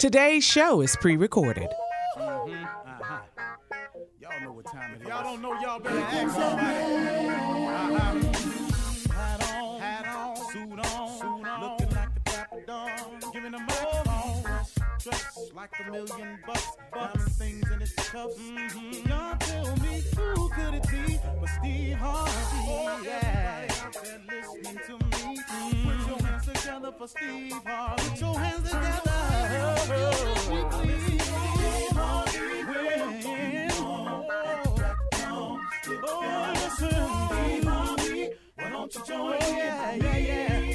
Today's show is pre recorded. Y'all know what time it is. Y'all don't know, y'all better ask somebody. Uh-huh. Hat on, hat on, suit on, suit on, looking like the giving. Dressed like a million bucks, diamond things in. Mm-hmm. Y'all tell me who could it be but Steve Harvey? Oh, yeah. Listening to me, mm-hmm. put your hands together for Steve Harvey. Put your hands together. Why don't you join in? Yeah, yeah,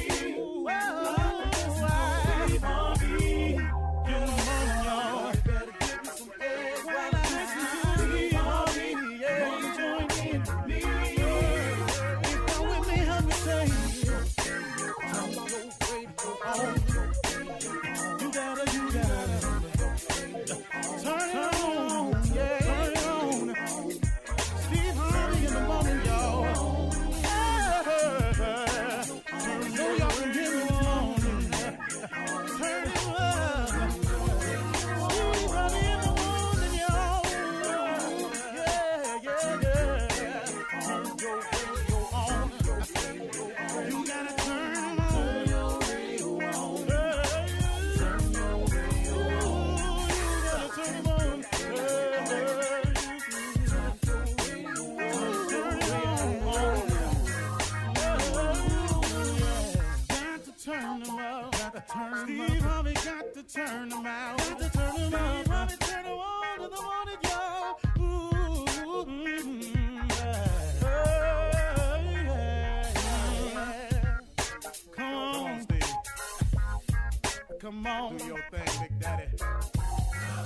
On. Do your thing, Big Daddy.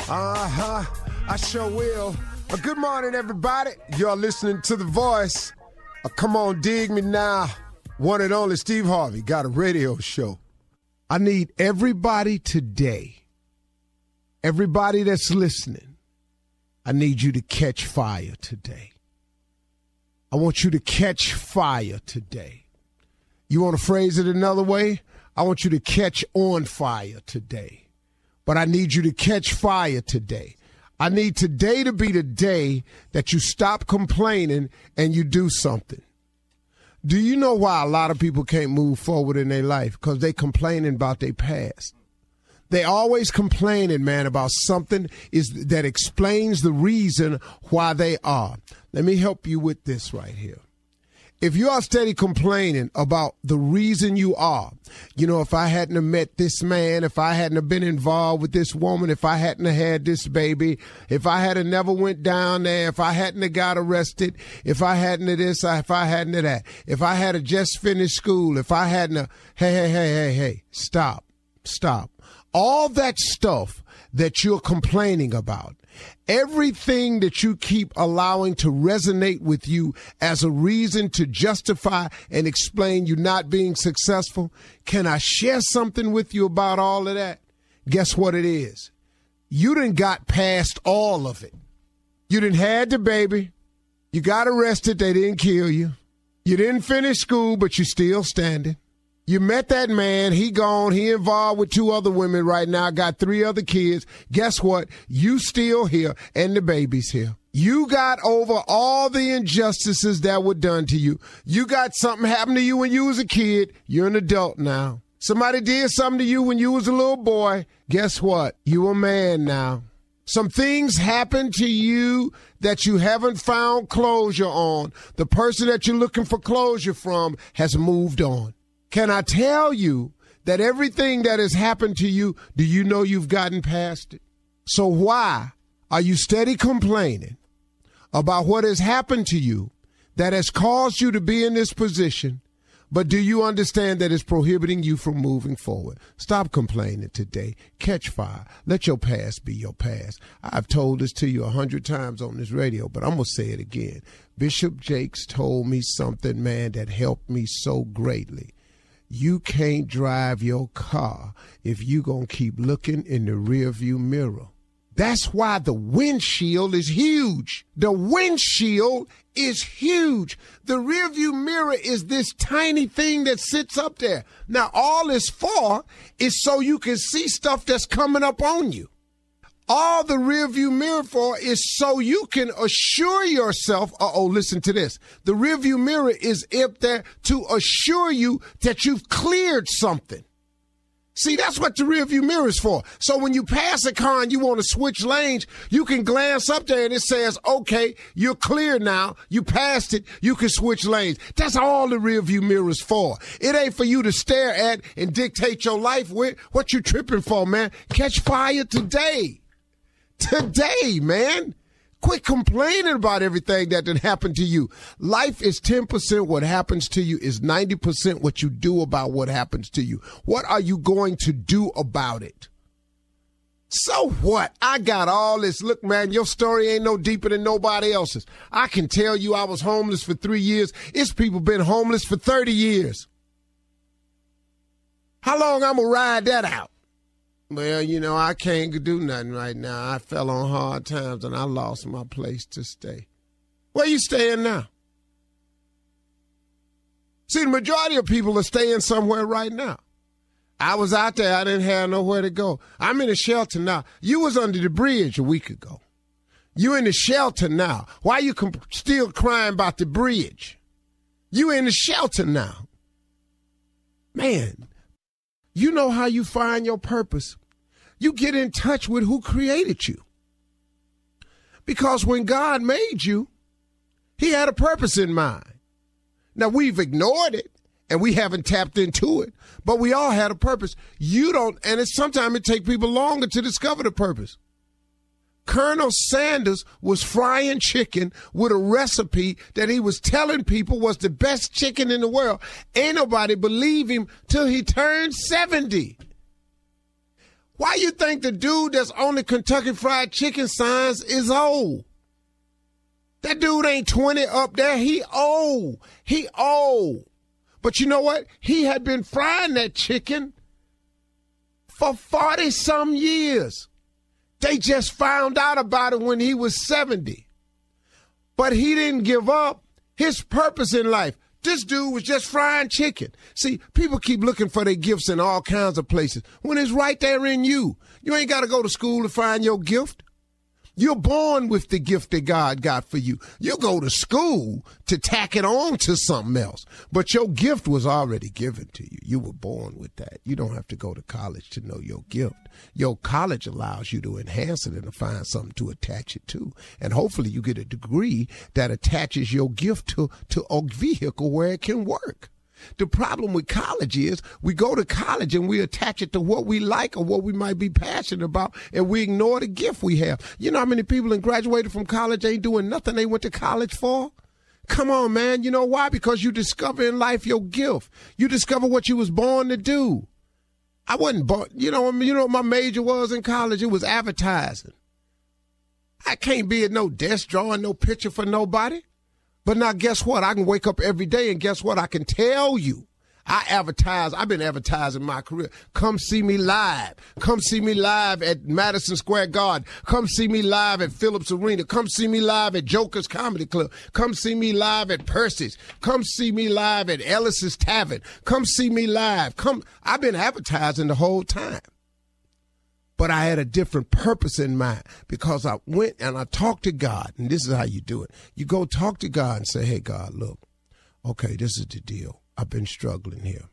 Uh huh. I sure will. Uh, good morning, everybody. You're listening to The Voice. Uh, come on, dig me now. One and only Steve Harvey got a radio show. I need everybody today, everybody that's listening, I need you to catch fire today. I want you to catch fire today. You want to phrase it another way? I want you to catch on fire today. But I need you to catch fire today. I need today to be the day that you stop complaining and you do something. Do you know why a lot of people can't move forward in their life? Because they complaining about their past. They always complaining, man, about something is that explains the reason why they are. Let me help you with this right here if you are steady complaining about the reason you are, you know, if I hadn't have met this man, if I hadn't have been involved with this woman, if I hadn't have had this baby, if I had have never went down there, if I hadn't have got arrested, if I hadn't have this, if I hadn't have that, if I had just finished school, if I hadn't have, hey, hey, hey, hey, hey, stop, stop. All that stuff that you're complaining about Everything that you keep allowing to resonate with you as a reason to justify and explain you not being successful, can I share something with you about all of that? Guess what it is? You didn't got past all of it. You didn't had the baby. You got arrested. They didn't kill you. You didn't finish school, but you're still standing. You met that man. He gone. He involved with two other women right now. Got three other kids. Guess what? You still here, and the baby's here. You got over all the injustices that were done to you. You got something happen to you when you was a kid. You're an adult now. Somebody did something to you when you was a little boy. Guess what? You a man now. Some things happen to you that you haven't found closure on. The person that you're looking for closure from has moved on. Can I tell you that everything that has happened to you, do you know you've gotten past it? So why are you steady complaining about what has happened to you that has caused you to be in this position? But do you understand that it's prohibiting you from moving forward? Stop complaining today. Catch fire. Let your past be your past. I've told this to you a hundred times on this radio, but I'm going to say it again. Bishop Jakes told me something, man, that helped me so greatly. You can't drive your car if you're going to keep looking in the rearview mirror. That's why the windshield is huge. The windshield is huge. The rearview mirror is this tiny thing that sits up there. Now, all it's for is so you can see stuff that's coming up on you all the rearview mirror for is so you can assure yourself. Uh oh, listen to this. The rearview mirror is up there to assure you that you've cleared something. See, that's what the rearview mirror is for. So when you pass a car and you want to switch lanes, you can glance up there and it says, okay, you're clear now. You passed it. You can switch lanes. That's all the rearview mirror is for. It ain't for you to stare at and dictate your life with. What you tripping for, man? Catch fire today today, man. Quit complaining about everything that did happen to you. Life is 10% what happens to you is 90% what you do about what happens to you. What are you going to do about it? So what? I got all this. Look, man, your story ain't no deeper than nobody else's. I can tell you I was homeless for three years. It's people been homeless for 30 years. How long I'm gonna ride that out? Well, you know, I can't do nothing right now. I fell on hard times and I lost my place to stay. Where you staying now? See, the majority of people are staying somewhere right now. I was out there. I didn't have nowhere to go. I'm in a shelter now. You was under the bridge a week ago. You in the shelter now. Why you comp- still crying about the bridge? You in the shelter now. Man, you know how you find your purpose you get in touch with who created you. Because when God made you, He had a purpose in mind. Now we've ignored it and we haven't tapped into it, but we all had a purpose. You don't, and it's sometimes it takes people longer to discover the purpose. Colonel Sanders was frying chicken with a recipe that he was telling people was the best chicken in the world. Ain't nobody believe him till he turned 70. Why you think the dude that's on the Kentucky Fried Chicken signs is old? That dude ain't 20 up there. He old. He old. But you know what? He had been frying that chicken for 40 some years. They just found out about it when he was 70. But he didn't give up his purpose in life. This dude was just frying chicken. See, people keep looking for their gifts in all kinds of places when it's right there in you. You ain't got to go to school to find your gift. You're born with the gift that God got for you. You go to school to tack it on to something else. But your gift was already given to you. You were born with that. You don't have to go to college to know your gift. Your college allows you to enhance it and to find something to attach it to. And hopefully you get a degree that attaches your gift to, to a vehicle where it can work. The problem with college is we go to college and we attach it to what we like or what we might be passionate about, and we ignore the gift we have. You know how many people that graduated from college ain't doing nothing they went to college for? Come on, man. You know why? Because you discover in life your gift. You discover what you was born to do. I wasn't born. You know, you know what my major was in college? It was advertising. I can't be at no desk drawing no picture for nobody. But now, guess what? I can wake up every day and guess what? I can tell you. I advertise. I've been advertising my career. Come see me live. Come see me live at Madison Square Garden. Come see me live at Phillips Arena. Come see me live at Joker's Comedy Club. Come see me live at Percy's. Come see me live at Ellis's Tavern. Come see me live. Come. I've been advertising the whole time but I had a different purpose in mind because I went and I talked to God, and this is how you do it. You go talk to God and say, Hey, God, look, okay, this is the deal. I've been struggling here.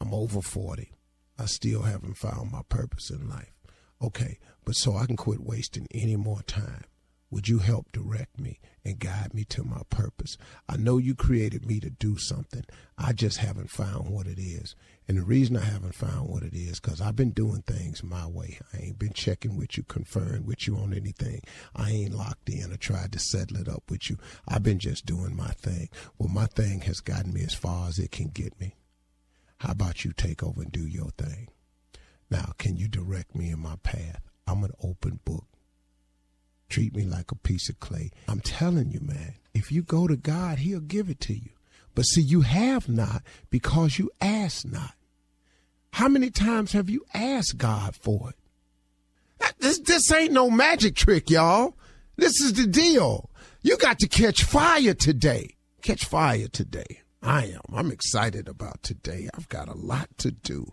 I'm over 40. I still haven't found my purpose in life. Okay, but so I can quit wasting any more time. Would you help direct me and guide me to my purpose? I know you created me to do something. I just haven't found what it is. And the reason I haven't found what it is, because I've been doing things my way. I ain't been checking with you, conferring with you on anything. I ain't locked in or tried to settle it up with you. I've been just doing my thing. Well, my thing has gotten me as far as it can get me. How about you take over and do your thing? Now, can you direct me in my path? I'm an open book. Treat me like a piece of clay. I'm telling you, man, if you go to God, He'll give it to you. But see, you have not because you ask not. How many times have you asked God for it? This, this ain't no magic trick, y'all. This is the deal. You got to catch fire today. Catch fire today. I am. I'm excited about today. I've got a lot to do.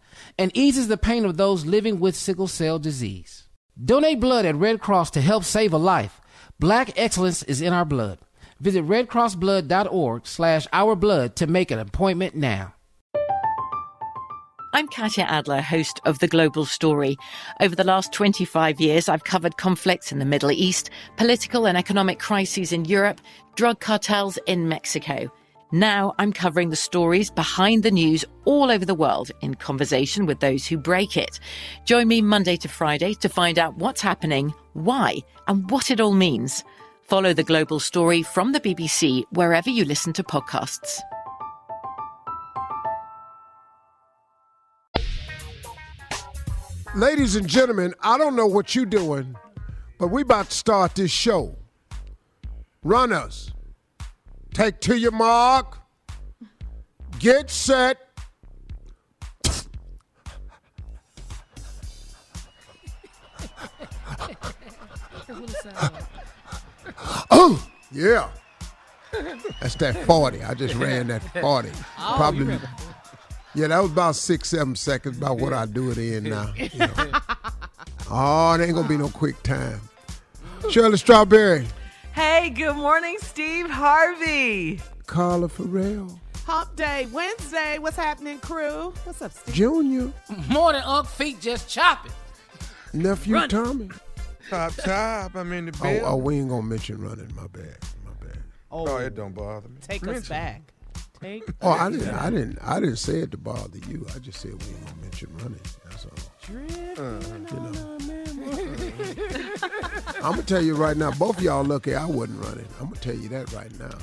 and eases the pain of those living with sickle cell disease. Donate blood at Red Cross to help save a life. Black excellence is in our blood. Visit redcrossblood.org slash ourblood to make an appointment now. I'm Katya Adler, host of The Global Story. Over the last 25 years, I've covered conflicts in the Middle East, political and economic crises in Europe, drug cartels in Mexico. Now I'm covering the stories behind the news all over the world in conversation with those who break it. Join me Monday to Friday to find out what's happening, why, and what it all means. Follow the global story from the BBC wherever you listen to podcasts. Ladies and gentlemen, I don't know what you're doing, but we about to start this show. Runners, take to your mark, get set. oh, yeah. That's that 40. I just ran that 40. Oh, Probably. Yeah, that was about six, seven seconds, about what I do it in now. you know. Oh, it ain't gonna be no quick time. Shirley Strawberry, Hey, good morning, Steve Harvey. Carla Ferrell, Hump Day, Wednesday. What's happening, crew? What's up, Steve? Junior, Morning, Unc. Feet just chopping. nephew Run. Tommy. Top top, I'm in the Oh, bed. oh, we ain't gonna mention running. My bad. My bad. Oh, it don't bother me. Take us back. Take Oh, I didn't. I didn't. I didn't say it to bother you. I just said we ain't gonna mention running. That's all. Uh-huh. I'm gonna tell you right now. Both of y'all lucky I wasn't running. I'm gonna tell you that right now.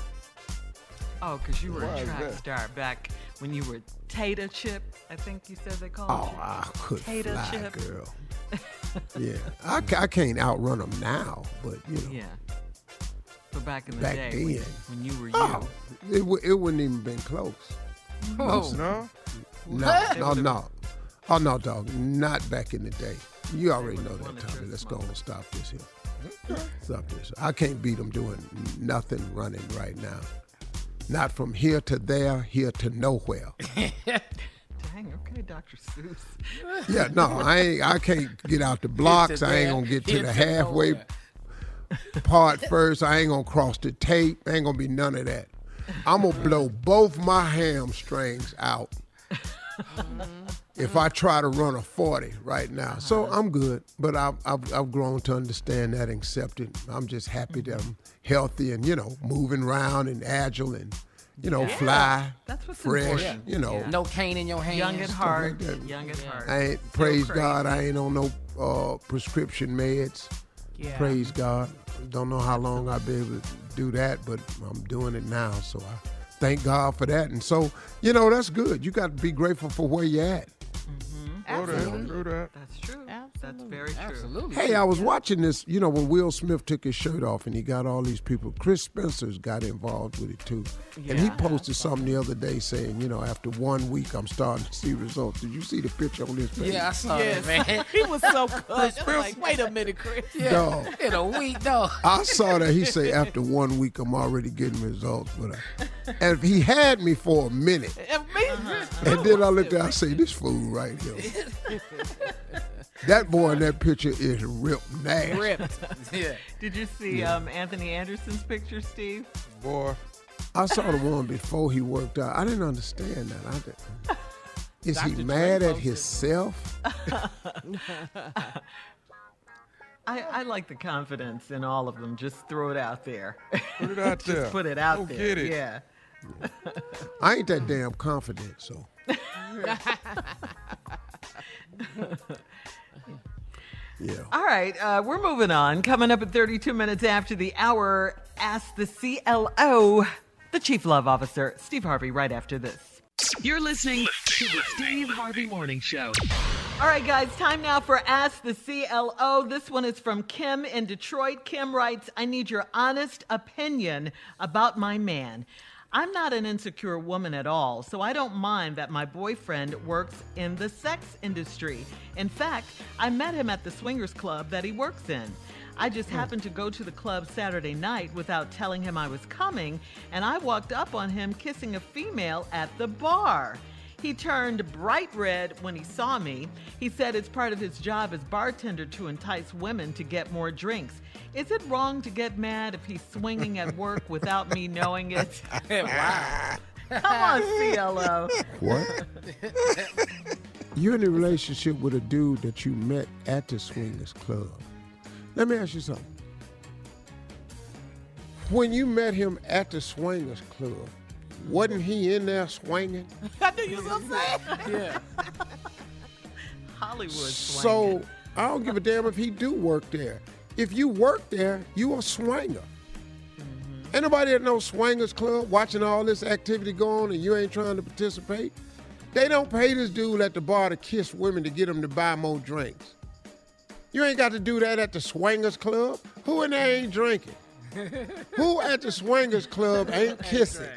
Oh, because you were Why a track star back when you were Tater Chip, I think you said they called Oh, you. I could Tater fly, Chip. girl. Yeah, I, I can't outrun them now, but you know, Yeah. But back in the back day, then, when, when you were oh, you. oh, it wou- it wouldn't even been close. Oh. No? No, What? no, no. Oh no, dog. Not back in the day. You already know that, Tommy. Let's go and stop this here. Stop this. I can't beat them doing nothing running right now. Not from here to there, here to nowhere. Dang, okay, Dr. Seuss. Yeah, no, I ain't. I can't get out the blocks. I ain't gonna get to the halfway part first. I ain't gonna cross the tape. Ain't gonna be none of that. I'm gonna blow both my hamstrings out if I try to run a 40 right now. So I'm good, but I've, I've, I've grown to understand that and accept it. I'm just happy that I'm healthy and, you know, moving around and agile and, you know, Yeah. fly, That's what's fresh, important. you know. No cane in your hand. Young at heart. like. Young at heart. I ain't, praise. God, I ain't on no uh, prescription meds. Yeah. Praise God. Don't know how long I'll be able to do that, but I'm doing it now. So I thank God for that. And so, you know, that's good. You got to be grateful for where you're at. Mm-hmm. True that. That's true. That's very true. Absolutely. Hey, I was watching this, you know, when Will Smith took his shirt off and he got all these people. Chris Spencer's got involved with it too. And he posted something the other day saying, you know, after one week, I'm starting to see results. Did you see the picture on this page? Yeah, I saw Yes. it, man. he was so good. I'm like, wait a minute, Chris. Yeah. Dog. In a week, though. I saw that he say after one week I'm already getting results, but I, and he had me for a minute, And me, and then I looked at I say this fool right here. That boy in that picture is ripped nasty. ripped. Yeah. Did you see Yeah. um, Anthony Anderson's picture, Steve? Boy. I saw the one before he worked out. I didn't understand that. I didn't. Is he Dr. Dre mad at posted. himself? I, I like the confidence in all of them. Just throw it out there. Put it out Just there. put it out Go there. get it. Yeah. I ain't that damn confident, so. Yeah. All right, uh, we're moving on. Coming up at 32 minutes after the hour, ask the CLO, the Chief Love Officer, Steve Harvey, right after this. You're listening to the Steve Harvey Morning Show. All right, guys, time now for Ask the CLO. This one is from Kim in Detroit. Kim writes I need your honest opinion about my man. I'm not an insecure woman at all, so I don't mind that my boyfriend works in the sex industry. In fact, I met him at the swingers club that he works in. I just hmm. happened to go to the club Saturday night without telling him I was coming, and I walked up on him kissing a female at the bar. He turned bright red when he saw me. He said it's part of his job as bartender to entice women to get more drinks. Is it wrong to get mad if he's swinging at work without me knowing it? wow. Come on, CLO. What? You're in a relationship with a dude that you met at the swingers club. Let me ask you something. When you met him at the swingers club, wasn't he in there swinging? I knew you was gonna say. Yeah. Hollywood swinging. So I don't give a damn if he do work there. If you work there, you a swinger. Ain't nobody at no swingers club watching all this activity go on and you ain't trying to participate. They don't pay this dude at the bar to kiss women to get them to buy more drinks. You ain't got to do that at the swingers club. Who in there ain't drinking? Who at the swingers club ain't kissing?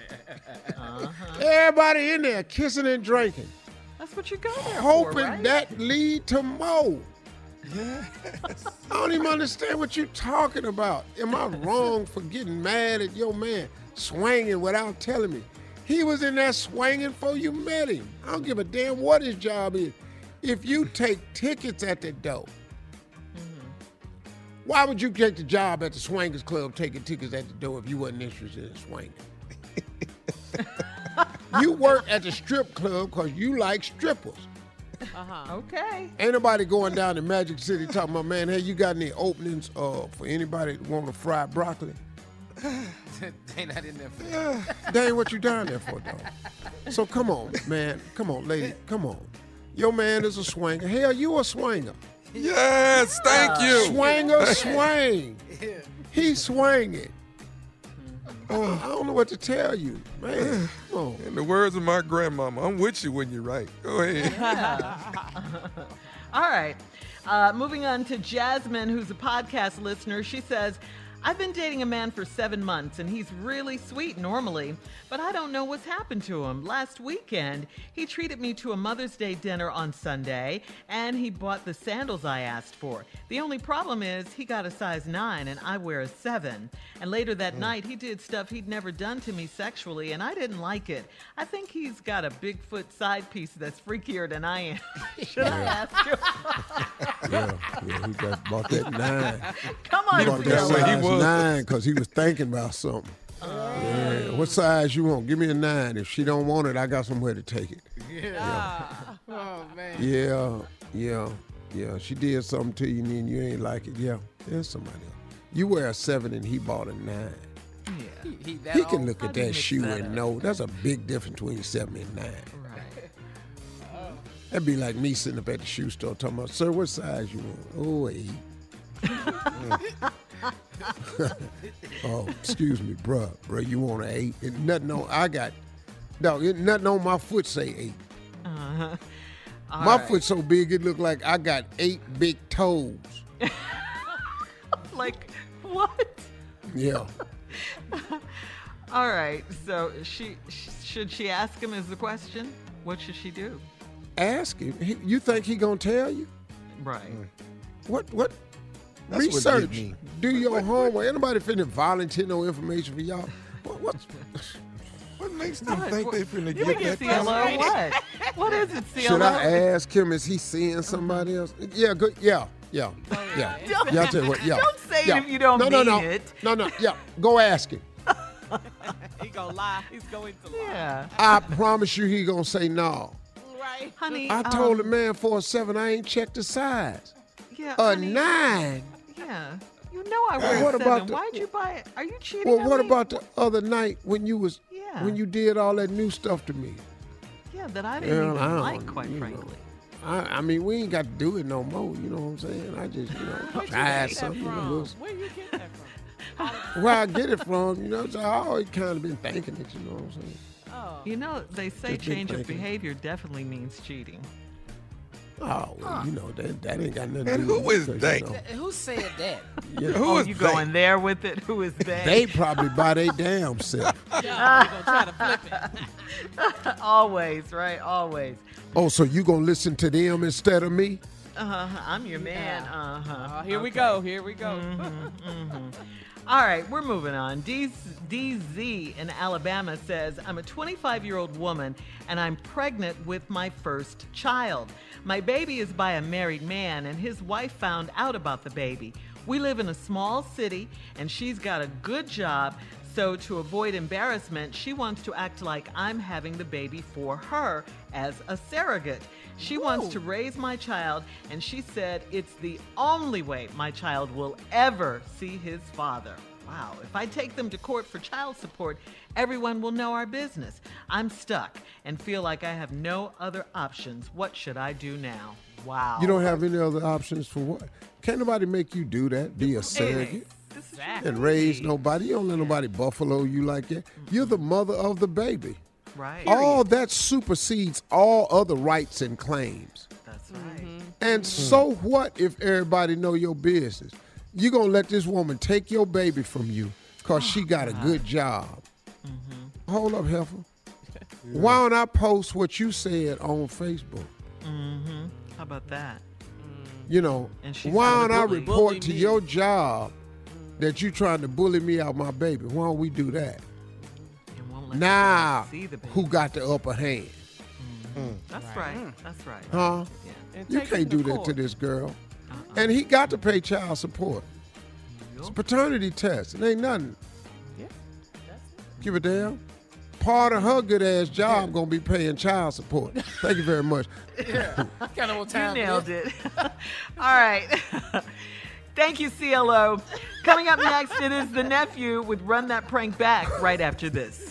Everybody in there kissing and drinking That's what you go there hoping for, right? that lead to more. I don't even understand what you're talking about. Am I wrong for getting mad at your man swinging without telling me? He was in there swinging before you met him. I don't give a damn what his job is. If you take tickets at the door, mm-hmm. why would you take the job at the swingers club taking tickets at the door if you wasn't interested in swinging? you work at the strip club because you like strippers. Uh-huh. Okay. Ain't nobody going down to Magic City talking about, man, hey, you got any openings uh, for anybody that want to fry broccoli? they not in there for that. That ain't what you down there for, though. So come on, man. Come on, lady. Come on. Your man is a swinger. Hell, you a swinger. Yes, thank you. Swinger, swing. He swinging. Oh, I don't know what to tell you, man. Come on. In the words of my grandmama, I'm with you when you're right. Go ahead. All right. Uh, moving on to Jasmine, who's a podcast listener. She says, I've been dating a man for seven months and he's really sweet normally, but I don't know what's happened to him. Last weekend, he treated me to a Mother's Day dinner on Sunday and he bought the sandals I asked for. The only problem is he got a size nine and I wear a seven. And later that hmm. night, he did stuff he'd never done to me sexually and I didn't like it. I think he's got a Bigfoot side piece that's freakier than I am. Should I ask him? Yeah, yeah, he got bought that nine. Come on, bought that nine because he was thinking about something. Yeah, Yeah, what size you want? Give me a nine. If she don't want it, I got somewhere to take it. Yeah. Ah. Oh man. Yeah, yeah, yeah. She did something to you and then you ain't like it. Yeah, there's somebody else. You wear a seven and he bought a nine. He, he, that He can old? look How at do you that mix shoe that and know that's a big difference between seven and nine. Right. Oh. That'd be like me sitting up at the shoe store talking about, sir, what size you want? Oh, eight. oh, excuse me, bruh. Bruh, you want an eight? It, nothing on, I got, no, it, nothing on my foot say eight. Uh-huh. All my right. foot so big it look like I got eight big toes. Like what? Yeah. All right. So she should she ask him is the question. What should she do? Ask him. He, you think he gonna tell you? Right. What? What? That's what Research. get. Do your homework. Anybody finna volunteer no information for y'all? What, what's, What makes them What? think they finna You get get that? CLO what? What is it, CLO? Should I ask him? Is he seeing somebody else? Yeah, good. Yeah, yeah, yeah. Don't- yeah, tell you what. Yeah. Don't say it if you don't no, no, no. mean it. No, no. Yeah, go ask him. He gonna lie. He's going to lie. Yeah. I promise you, he gonna say no. Right. Honey, I told the um, man for a seven, I ain't checked the size. Yeah. A honey, nine. Yeah. You know I wear what a about the- Why'd you buy it? Are you cheating? Well, what me? about the other night when you was Yeah. when you did all that new stuff to me? Yeah, that I didn't Well, even I like, quite you know. frankly. I, I mean, we ain't got to do it no more. You know what I'm saying? I just, you know, tried something. Where you get that from? where I get it from, you know, so I always kind of been thinking it, you know what I'm saying? Oh. You know, they say Just change of behavior definitely means cheating. Oh, well, you know, that, that ain't got nothing to do who with is it, 'cause, they? You know, Who said that? yeah, Who oh, is you they? going there with it? Who is they? they probably by their damn self. Yeah, gonna try to flip it. always, right? Always. Oh, so you gonna listen to them instead of me? Uh-huh. I'm your man. Uh-huh. Oh, here we go. Here we go. All right, we're moving on. DZ in Alabama says, I'm a 25 year old woman and I'm pregnant with my first child. My baby is by a married man, and his wife found out about the baby. We live in a small city, and she's got a good job. So, to avoid embarrassment, she wants to act like I'm having the baby for her as a surrogate. She wants to raise my child, and she said it's the only way my child will ever see his father. Wow, if I take them to court for child support, everyone will know our business. I'm stuck and feel like I have no other options. What should I do now? Wow. You don't have any other options for what? Can't nobody make you do that? Be a surrogate is and raise nobody. You don't let nobody buffalo you like that. You're the mother of the baby. Right. All that supersedes all other rights and claims. That's right. Mm-hmm. And mm-hmm. so what if everybody know your business? You gonna let this woman take your baby from you because she got a good job. Mm-hmm. Hold up, heifer. Why don't I post what you said on Facebook? Mm-hmm. How about that? Mm. You know, And she's why don't I report bully to me. your job that mm. you trying to bully me out my baby? Why don't we do that? And won't let Now, see the baby. who got the upper hand? Mm-hmm. Mm. That's right. Mm. That's right. Huh? Yeah. You can't him to do that court. to this girl. Uh-uh. And he got to pay child support. It's a paternity test. It ain't nothing. Yeah, Give a damn. Part of her good ass job gonna be paying child support. Thank you very much. Yeah, kind of what You time it nailed it. All right. Thank you, CLO. Coming up next, it is the nephew with Run That Prank Back right after this.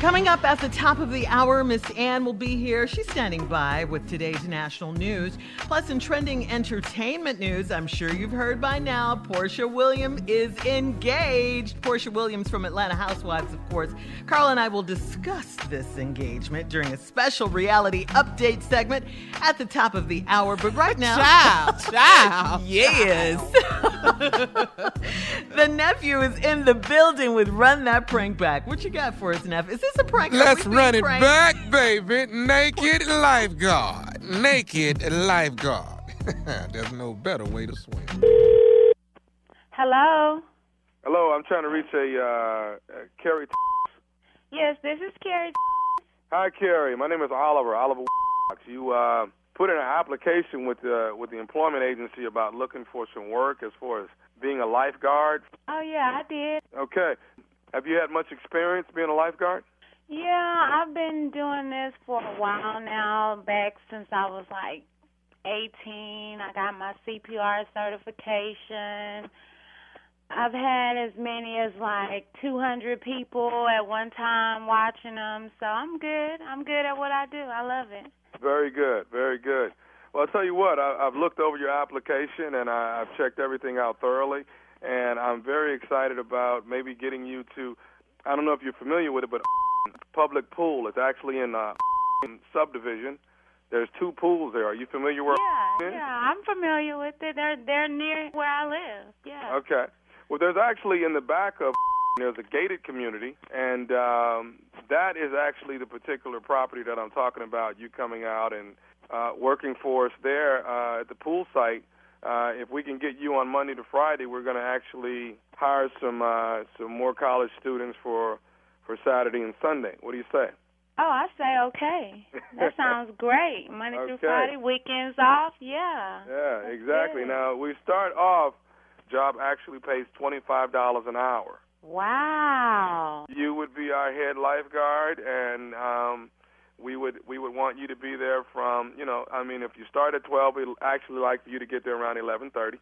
Coming up at the top of the hour, Miss Ann will be here. She's standing by with today's national news. Plus, in trending entertainment news, I'm sure you've heard by now, Porsha Williams is engaged. Porsha Williams from Atlanta Housewives, of course. Carl and I will discuss this engagement during a special reality update segment at the top of the hour. But right now, Child, child. Yes. the nephew is in the building with Run That Prank Back. What you got for us, nephew? Is this a prank? Let's run it pranked? back, baby. Naked lifeguard. Naked lifeguard. There's no better way to swim. Hello. Hello, I'm trying to reach a uh, uh, Carrie. Yes, this is Carrie. Hi, Carrie. My name is Oliver. Oliver. You uh, put in an application with the with the employment agency about looking for some work as far as being a lifeguard? Oh yeah, I did. Okay. Have you had much experience being a lifeguard? Yeah, I've been doing this for a while now, back since I was like 18. I got my CPR certification. I've had as many as like 200 people at one time watching them, so I'm good. I'm good at what I do. I love it. Very good, very good. Well, I'll tell you what, I, I've looked over your application and I, I've checked everything out thoroughly, and I'm very excited about maybe getting you to, I don't know if you're familiar with it, but public pool. It's actually in uh, subdivision. There's two pools there. Are you familiar where? Yeah, yeah, I'm familiar with it. They're they're near where I live. Yeah. Okay. Well, there's actually in the back of there's a gated community, and um, that is actually the particular property that I'm talking about. You coming out and uh, working for us there uh, at the pool site. Uh, if we can get you on Monday to Friday, we're going to actually hire some uh, some more college students for for Saturday and Sunday. What do you say? Oh, I say okay. That sounds great. Monday Okay. through Friday, weekends off. Yeah. Yeah, exactly. Now we start off. Job actually pays twenty five dollars an hour. Wow. You would be our head lifeguard, and um, we would we would want you to be there from you know I mean if you start at twelve, we'd actually like for you to get there around eleven thirty.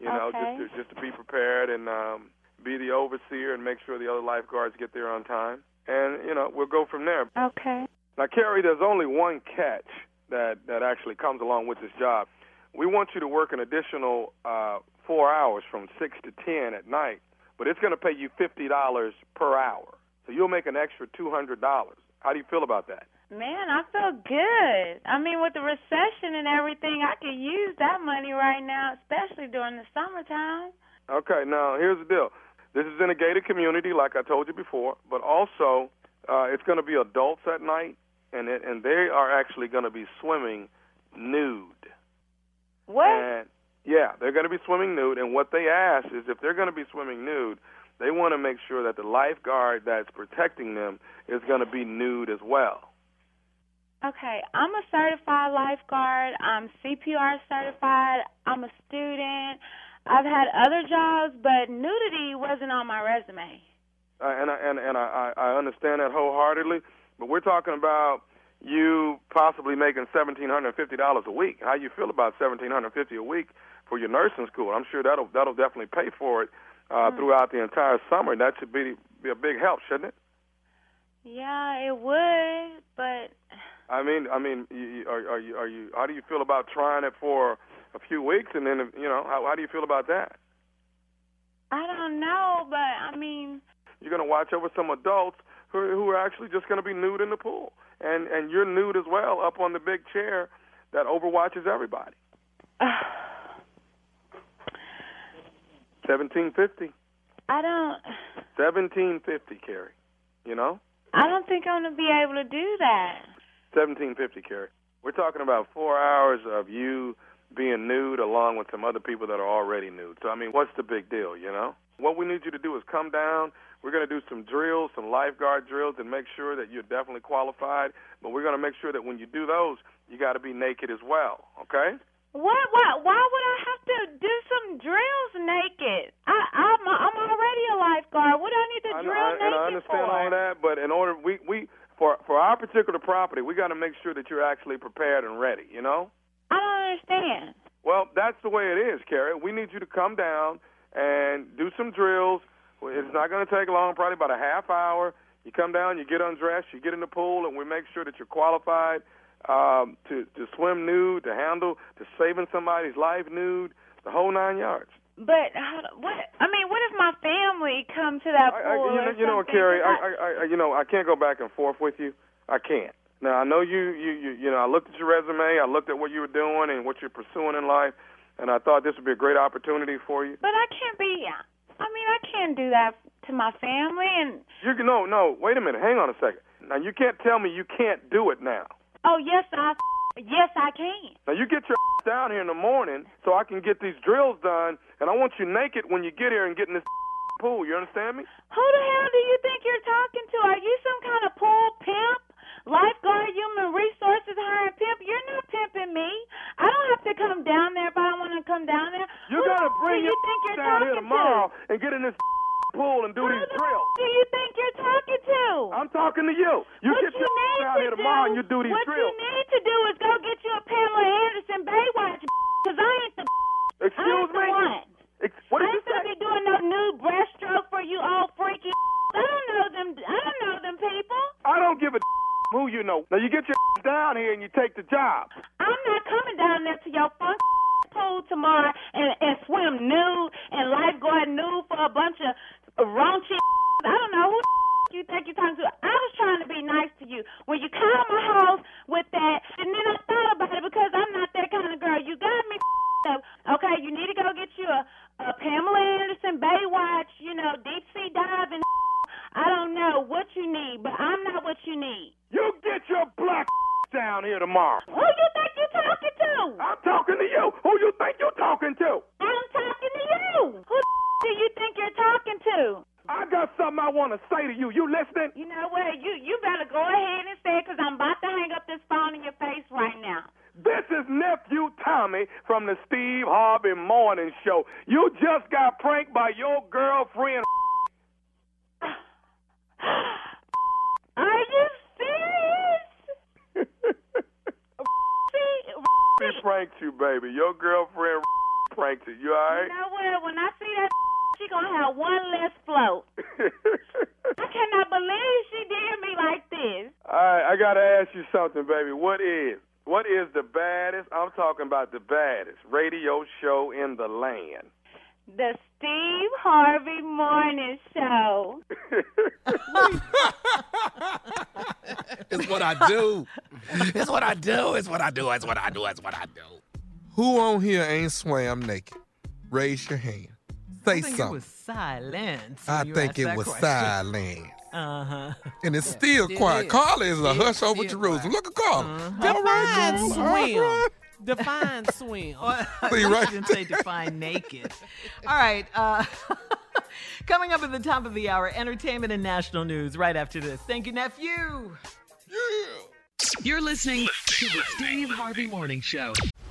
You know, Okay. just to, just to be prepared and um, be the overseer and make sure the other lifeguards get there on time. And you know we'll go from there. Okay. Now, Carrie, there's only one catch that that actually comes along with this job. We want you to work an additional uh, four hours from six to ten at night, but it's going to pay you fifty dollars per hour. So you'll make an extra two hundred dollars. How do you feel about that? Man, I feel good. I mean, with the recession and everything, I could use that money right now, especially during the summertime. Okay, now here's the deal. This is in a gated community, like I told you before, but also uh, it's going to be adults at night, and it, and they are actually going to be swimming nude. What? And yeah, they're going to be swimming nude. And what they ask is if they're going to be swimming nude, they want to make sure that the lifeguard that's protecting them is going to be nude as well. Okay, I'm a certified lifeguard. I'm CPR certified. I'm a student. I've had other jobs, but nudity wasn't on my resume. Uh, and I, and and I, I understand that wholeheartedly. But we're talking about you possibly making seventeen hundred and fifty dollars a week. How you feel about seventeen hundred and fifty a week for your nursing school? I'm sure that'll that'll definitely pay for it uh, throughout the entire summer. That should be be a big help, shouldn't it? Yeah, it would, but I mean, I mean, you- are, are you are you? How do you feel about trying it for a few weeks and then you know how how do you feel about that? I don't know. But I mean, You're going to watch over some adults who are, who are actually just going to be nude in the pool, and and you're nude as well up on the big chair that overwatches everybody. Seventeen fifty. I don't. Seventeen fifty, Carrie. You know, I don't think I'm gonna be able to do that. seventeen fifty, Carrie. We're talking about four hours of you being nude along with some other people that are already nude. So I mean, what's the big deal? You know, what we need you to do is come down. We're going to do some drills, some lifeguard drills, and make sure that you're definitely qualified. But we're going to make sure that when you do those, you got to be naked as well. Okay? What? What? Why would I have to do some drills naked? I, I'm I'm already a lifeguard. What do I need to I, drill I, naked and I understand for? all that, but in order we we for for our particular property, we got to make sure that you're actually prepared and ready. You know. I don't understand. Well, that's the way it is, Carrie. We need you to come down and do some drills. It's not going to take long, probably about a half hour. You come down, you get undressed, you get in the pool, and we make sure that you're qualified um, to to swim nude, to handle, to saving somebody's life nude, the whole nine yards. But what? I mean, what if my family come to that I, pool you know, you know? Carrie? I, I, I, you know, I can't go back and forth with you. I can't. Now I know you, you, you, you know, I looked at your resume, I looked at what you were doing and what you're pursuing in life, and I thought this would be a great opportunity for you. But I can't be. I mean, I can't do that to my family. And You can no, no. Wait a minute. Hang on a second. Now you can't tell me you can't do it now. oh yes, I yes I can. Now you get your down here in the morning so I can get these drills done, and I want you naked when you get here and get in this pool. You understand me? Who the hell do you think you're talking to? Are you some kind of pool pimp? Lifeguard, human resources, hiring pimp? You're not pimping me. I don't have to come down there if I don't want to come down there. You Who gotta bring do your you think you're down here talking in this pool and do these drills. Do you think you're talking to? I'm talking to you. You what get you your to here tomorrow do, and you do these what drills. What you need to do is go get you a Pamela Anderson Baywatch, because I ain't the. I Excuse ain't the me? one. Ex- what I did you ain't gonna be doing no new breaststroke for you old freaky. I don't know them. I don't know them people. I don't give a who you know. Now you get your down here and you take the job. I'm not coming down there to your funk pool tomorrow and, and swim nude and lifeguard nude for a bunch of raunchy. I don't know who you think you're talking to. I was trying to be nice to you when you called my house with that, and then I thought about it because I'm not that kind of girl. You got me up. Okay, you need to go get you a, a Pamela Anderson Baywatch, you know, deep sea diving. I don't know what you need, but I'm not what you need. You get your black down here tomorrow. Who you think you're talking to? I'm talking to you. Who you think you're talking to? I'm talking to you. Who do you think you're talking to? I got something I want to say to you. You listening? You know what? You you better go ahead and say it because I'm about to hang up this phone in your face right now. This is nephew Tommy from the Steve Harvey Morning Show. You just got pranked by your girlfriend. Are you serious? She pranked you, baby. Your girlfriend pranked you. You all You know what? When I see that, she gonna have one less float. I cannot believe she did me like this. All right, I gotta ask you something, baby. What is what is the baddest? I'm talking about the baddest radio show in the land. The Steve Harvey Morning Show. It's what I do. It's what I do. It's what I do. It's what I do. It's what I do. Who on here ain't swam naked? Raise your hand. Say I think something. it was silence. I think it was question. silent. Uh-huh. And it's still It quiet. is. Carla is a It hush over is Jerusalem. Look at Carla. Define All swim. Define swim. See, You right didn't say define naked. All right. Uh, coming up at the top of the hour, entertainment and national news right after this. Thank you, nephew. You're listening to the Steve Harvey Morning Show.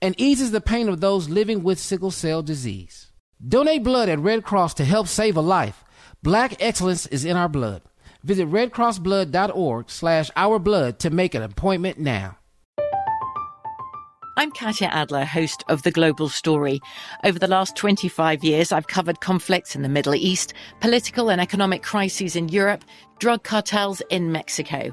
and eases the pain of those living with sickle cell disease. Donate blood at Red Cross to help save a life. Black excellence is in our blood. Visit redcrossblood.org slash ourblood to make an appointment now. I'm Katya Adler, host of The Global Story. Over the last 25 years, I've covered conflicts in the Middle East, political and economic crises in Europe, drug cartels in Mexico.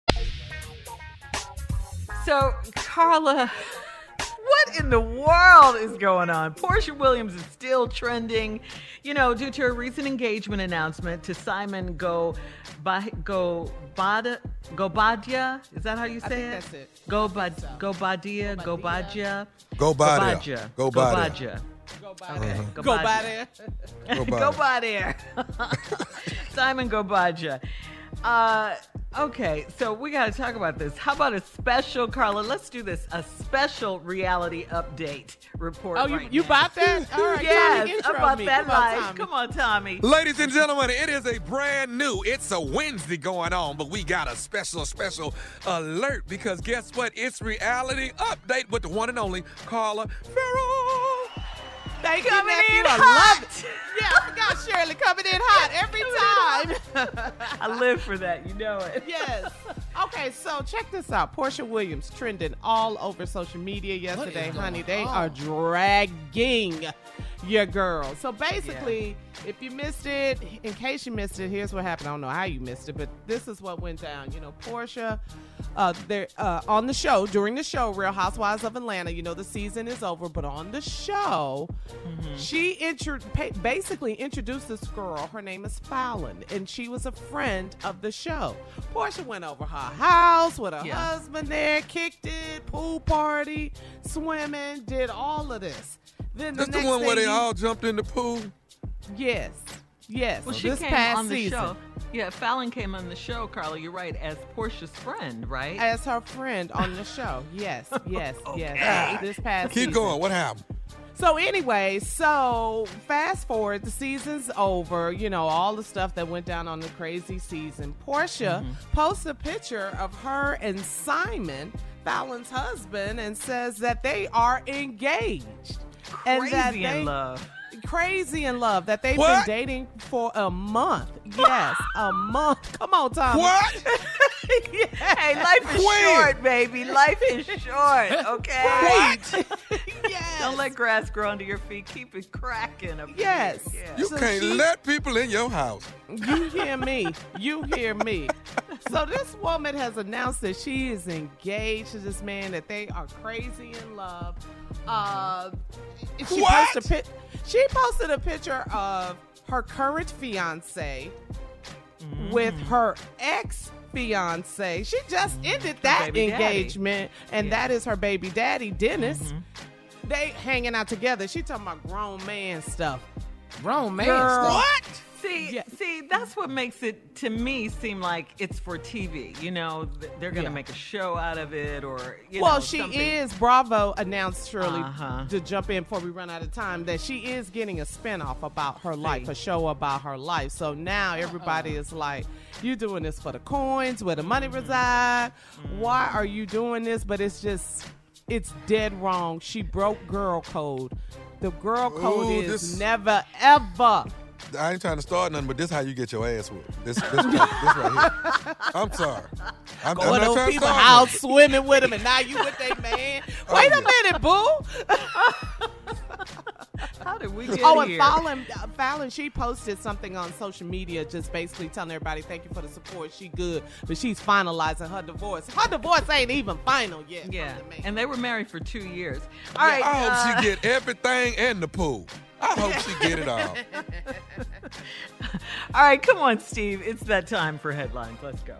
So, Carla, what in the world is going on? Porsha Williams is still trending, you know, due to a recent engagement announcement to Simon Go Go Bada Guobadia. Is that how you say I think it? that's it. Go Bad Guobadia Guobadia Go Badia. Go Badia. Guobadia. Uh-huh. Go by there. Go by Go by there. Simon Guobadia. Uh, okay, so we got to talk about this. How about a special, Carla? Let's do this. A special reality update report. Oh, you, right you now. bought that? All right, yes, Tommy, about me. that Come on, life. Tommy. Come on, Tommy. Ladies and gentlemen, it is a brand new. It's a Wednesday going on, but we got a special, special alert because guess what? It's reality update with the one and only Carla Ferrell. Thank you, Coming nephew. in I hot. love it. Yeah, I forgot Shirley coming in hot every time. I live for that. You know it. yes. Okay, so check this out. Porsha Williams trending all over social media yesterday, honey. They on? are dragging your girl. So basically, if you missed it, in case you missed it, here's what happened. I don't know how you missed it, but this is what went down. You know, Porsha, uh, they're uh, on the show during the show, Real Housewives of Atlanta. You know, the season is over, but on the show, she intro- basically introduced this girl. Her name is Fallon, and she was a friend of the show. Porsha went over her house with her Yeah. husband there, kicked it, pool party, swimming, did all of this. Then the That's the one where they you- all jumped in the pool. Yes, yes. Well, So she this came past on the season, show. Yeah, Fallon came on the show, Carla. You're right, as Porsha's friend, right? as her friend on the show. Yes, yes, yes. Okay. This past Keep season. going. What happened? So anyway, so fast forward, the season's over. You know all the stuff that went down on the crazy season. Porsha Mm-hmm. posts a picture of her and Simon, Fallon's husband, and says that they are engaged and that they in love. crazy in love. That they've What? been dating for a month. Yes, a month. Come on, Tom. What? Hey, life is When? short, baby. Life is short, okay? Right. yes. Don't let grass grow under your feet. Keep it cracking. up Yes. here. You So can't she- let people in your house. You hear me. You hear me. So this woman has announced that she is engaged to this man, that they are crazy in love. Uh, she What? posted a She posted a picture of her current fiance with her ex fiance. She just ended that baby daddy. engagement, and Yeah. that is her baby daddy, Dennis. They hanging out together. She talking about grown man stuff. Grown man Girl. stuff. What? See, Yeah. see, that's what makes it to me seem like it's for TV. You know, they're gonna Yeah. make a show out of it, or you well, know, she something. is. Bravo announced Shirley Uh-huh. to jump in before we run out of time that she is getting a spinoff about her life, a show about her life. So now everybody is like, "You doing this for the coins? Where the money Mm-hmm. reside? Why are you doing this?" But it's just, it's dead wrong. She broke girl code. The girl code Ooh, is this- never ever. I ain't trying to start nothing, but this how you get your ass whipped. This, this, this, right here. I'm sorry. I'm, I'm Going not over trying to people's start house nothing. swimming with them, and now you with they man. Oh, Wait a minute, boo. How did we get Oh, and here? Fallon, uh, Fallon, she posted something on social media, just basically telling everybody, "Thank you for the support. She good, but she's finalizing her divorce. Her divorce ain't even final yet." Yeah, the and they were married for two years. All right. I hope uh, she get everything and the pool. I hope she get it all. All right, come on, Steve. It's that time for headlines. Let's go.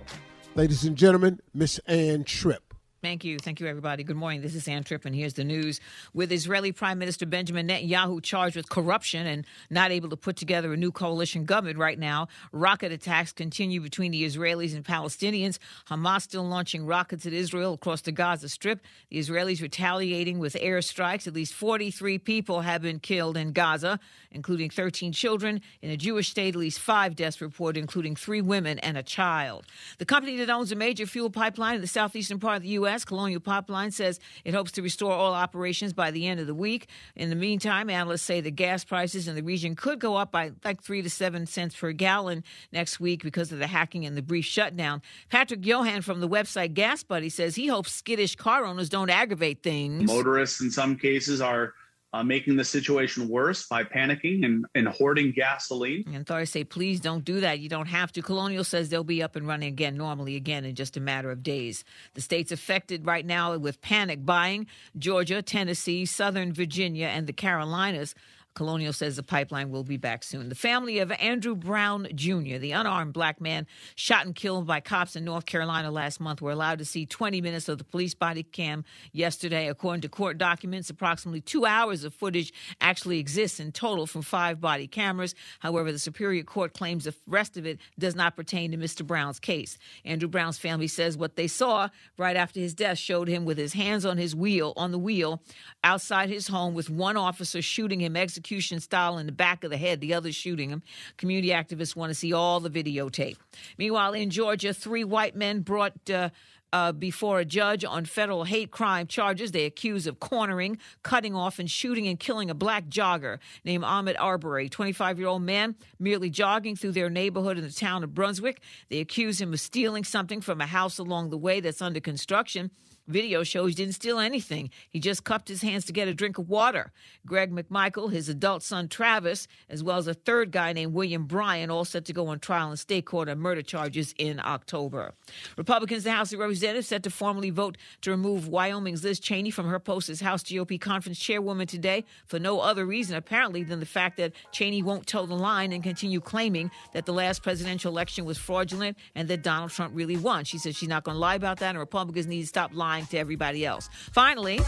Ladies and gentlemen, Miss Ann Tripp. Thank you. Thank you, everybody. Good morning. This is Ann Tripp, and here's the news. With Israeli Prime Minister Benjamin Netanyahu charged with corruption and not able to put together a new coalition government right now, rocket attacks continue between the Israelis and Palestinians. Hamas still launching rockets at Israel across the Gaza Strip. The Israelis retaliating with airstrikes. At least 43 people have been killed in Gaza, including 13 children. In a Jewish state, at least five deaths reported, including three women and a child. The company that owns a major fuel pipeline in the southeastern part of the U.S. Colonial Pipeline says it hopes to restore all operations by the end of the week. In the meantime, analysts say the gas prices in the region could go up by like three to seven cents per gallon next week because of the hacking and the brief shutdown. Patrick De Haan from the website Gas Buddy says he hopes skittish car owners don't aggravate things. Motorists, in some cases, are uh, making the situation worse by panicking and, and hoarding gasoline. And authorities say, please don't do that. You don't have to. Colonial says they'll be up and running again, normally again, in just a matter of days. The states affected right now with panic buying Georgia, Tennessee, Southern Virginia, and the Carolinas. Colonial says the pipeline will be back soon. The family of Andrew Brown Jr., the unarmed black man shot and killed by cops in North Carolina last month, were allowed to see 20 minutes of the police body cam yesterday. According to court documents, approximately two hours of footage actually exists in total from five body cameras. However, the Superior Court claims the rest of it does not pertain to Mr. Brown's case. Andrew Brown's family says what they saw right after his death showed him with his hands on his wheel, on the wheel, outside his home with one officer shooting him execution style in the back of the head, the other shooting him. Community activists want to see all the videotape. Meanwhile, in Georgia, three white men brought. Uh, uh, before a judge on federal hate crime charges. They accuse of cornering, cutting off, and shooting and killing a black jogger named Ahmaud Arbery, 25 year old man, merely jogging through their neighborhood in the town of Brunswick. They accuse him of stealing something from a house along the way that's under construction. Video shows he didn't steal anything. He just cupped his hands to get a drink of water. Greg McMichael, his adult son Travis, as well as a third guy named William Bryan, all set to go on trial in state court on murder charges in October. Republicans in the House of Representatives set to formally vote to remove Wyoming's Liz Cheney from her post as House GOP conference chairwoman today for no other reason, apparently, than the fact that Cheney won't toe the line and continue claiming that the last presidential election was fraudulent and that Donald Trump really won. She says she's not going to lie about that, and Republicans need to stop lying to everybody else. Finally,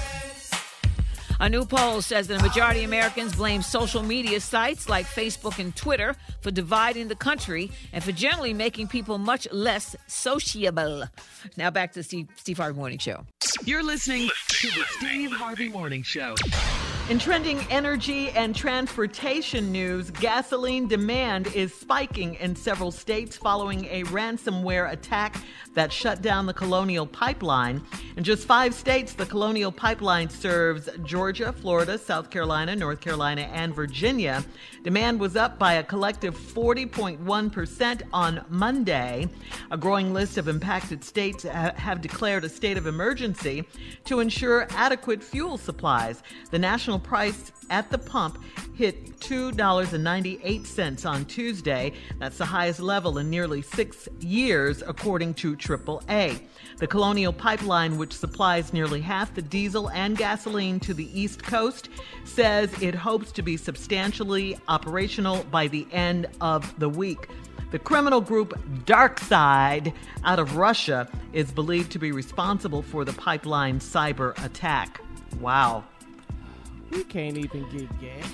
a new poll says that a majority of Americans blame social media sites like Facebook and Twitter for dividing the country and for generally making people much less sociable. Now back to the Steve, Steve Harvey Morning Show. You're listening to the Steve Harvey Morning Show. In trending energy and transportation news, gasoline demand is spiking in several states following a ransomware attack that shut down the Colonial Pipeline. In just five states, the Colonial Pipeline serves Georgia, Florida, South Carolina, North Carolina, and Virginia. Demand was up by a collective 40.1% on Monday. A growing list of impacted states have declared a state of emergency to ensure adequate fuel supplies. The national price at the pump hit $2.98 on Tuesday. That's the highest level in nearly six years, according to AAA. The Colonial Pipeline, which supplies nearly half the diesel and gasoline to the East Coast, says it hopes to be substantially operational by the end of the week. The criminal group DarkSide out of Russia is believed to be responsible for the pipeline cyber attack. Wow. We can't even get gas.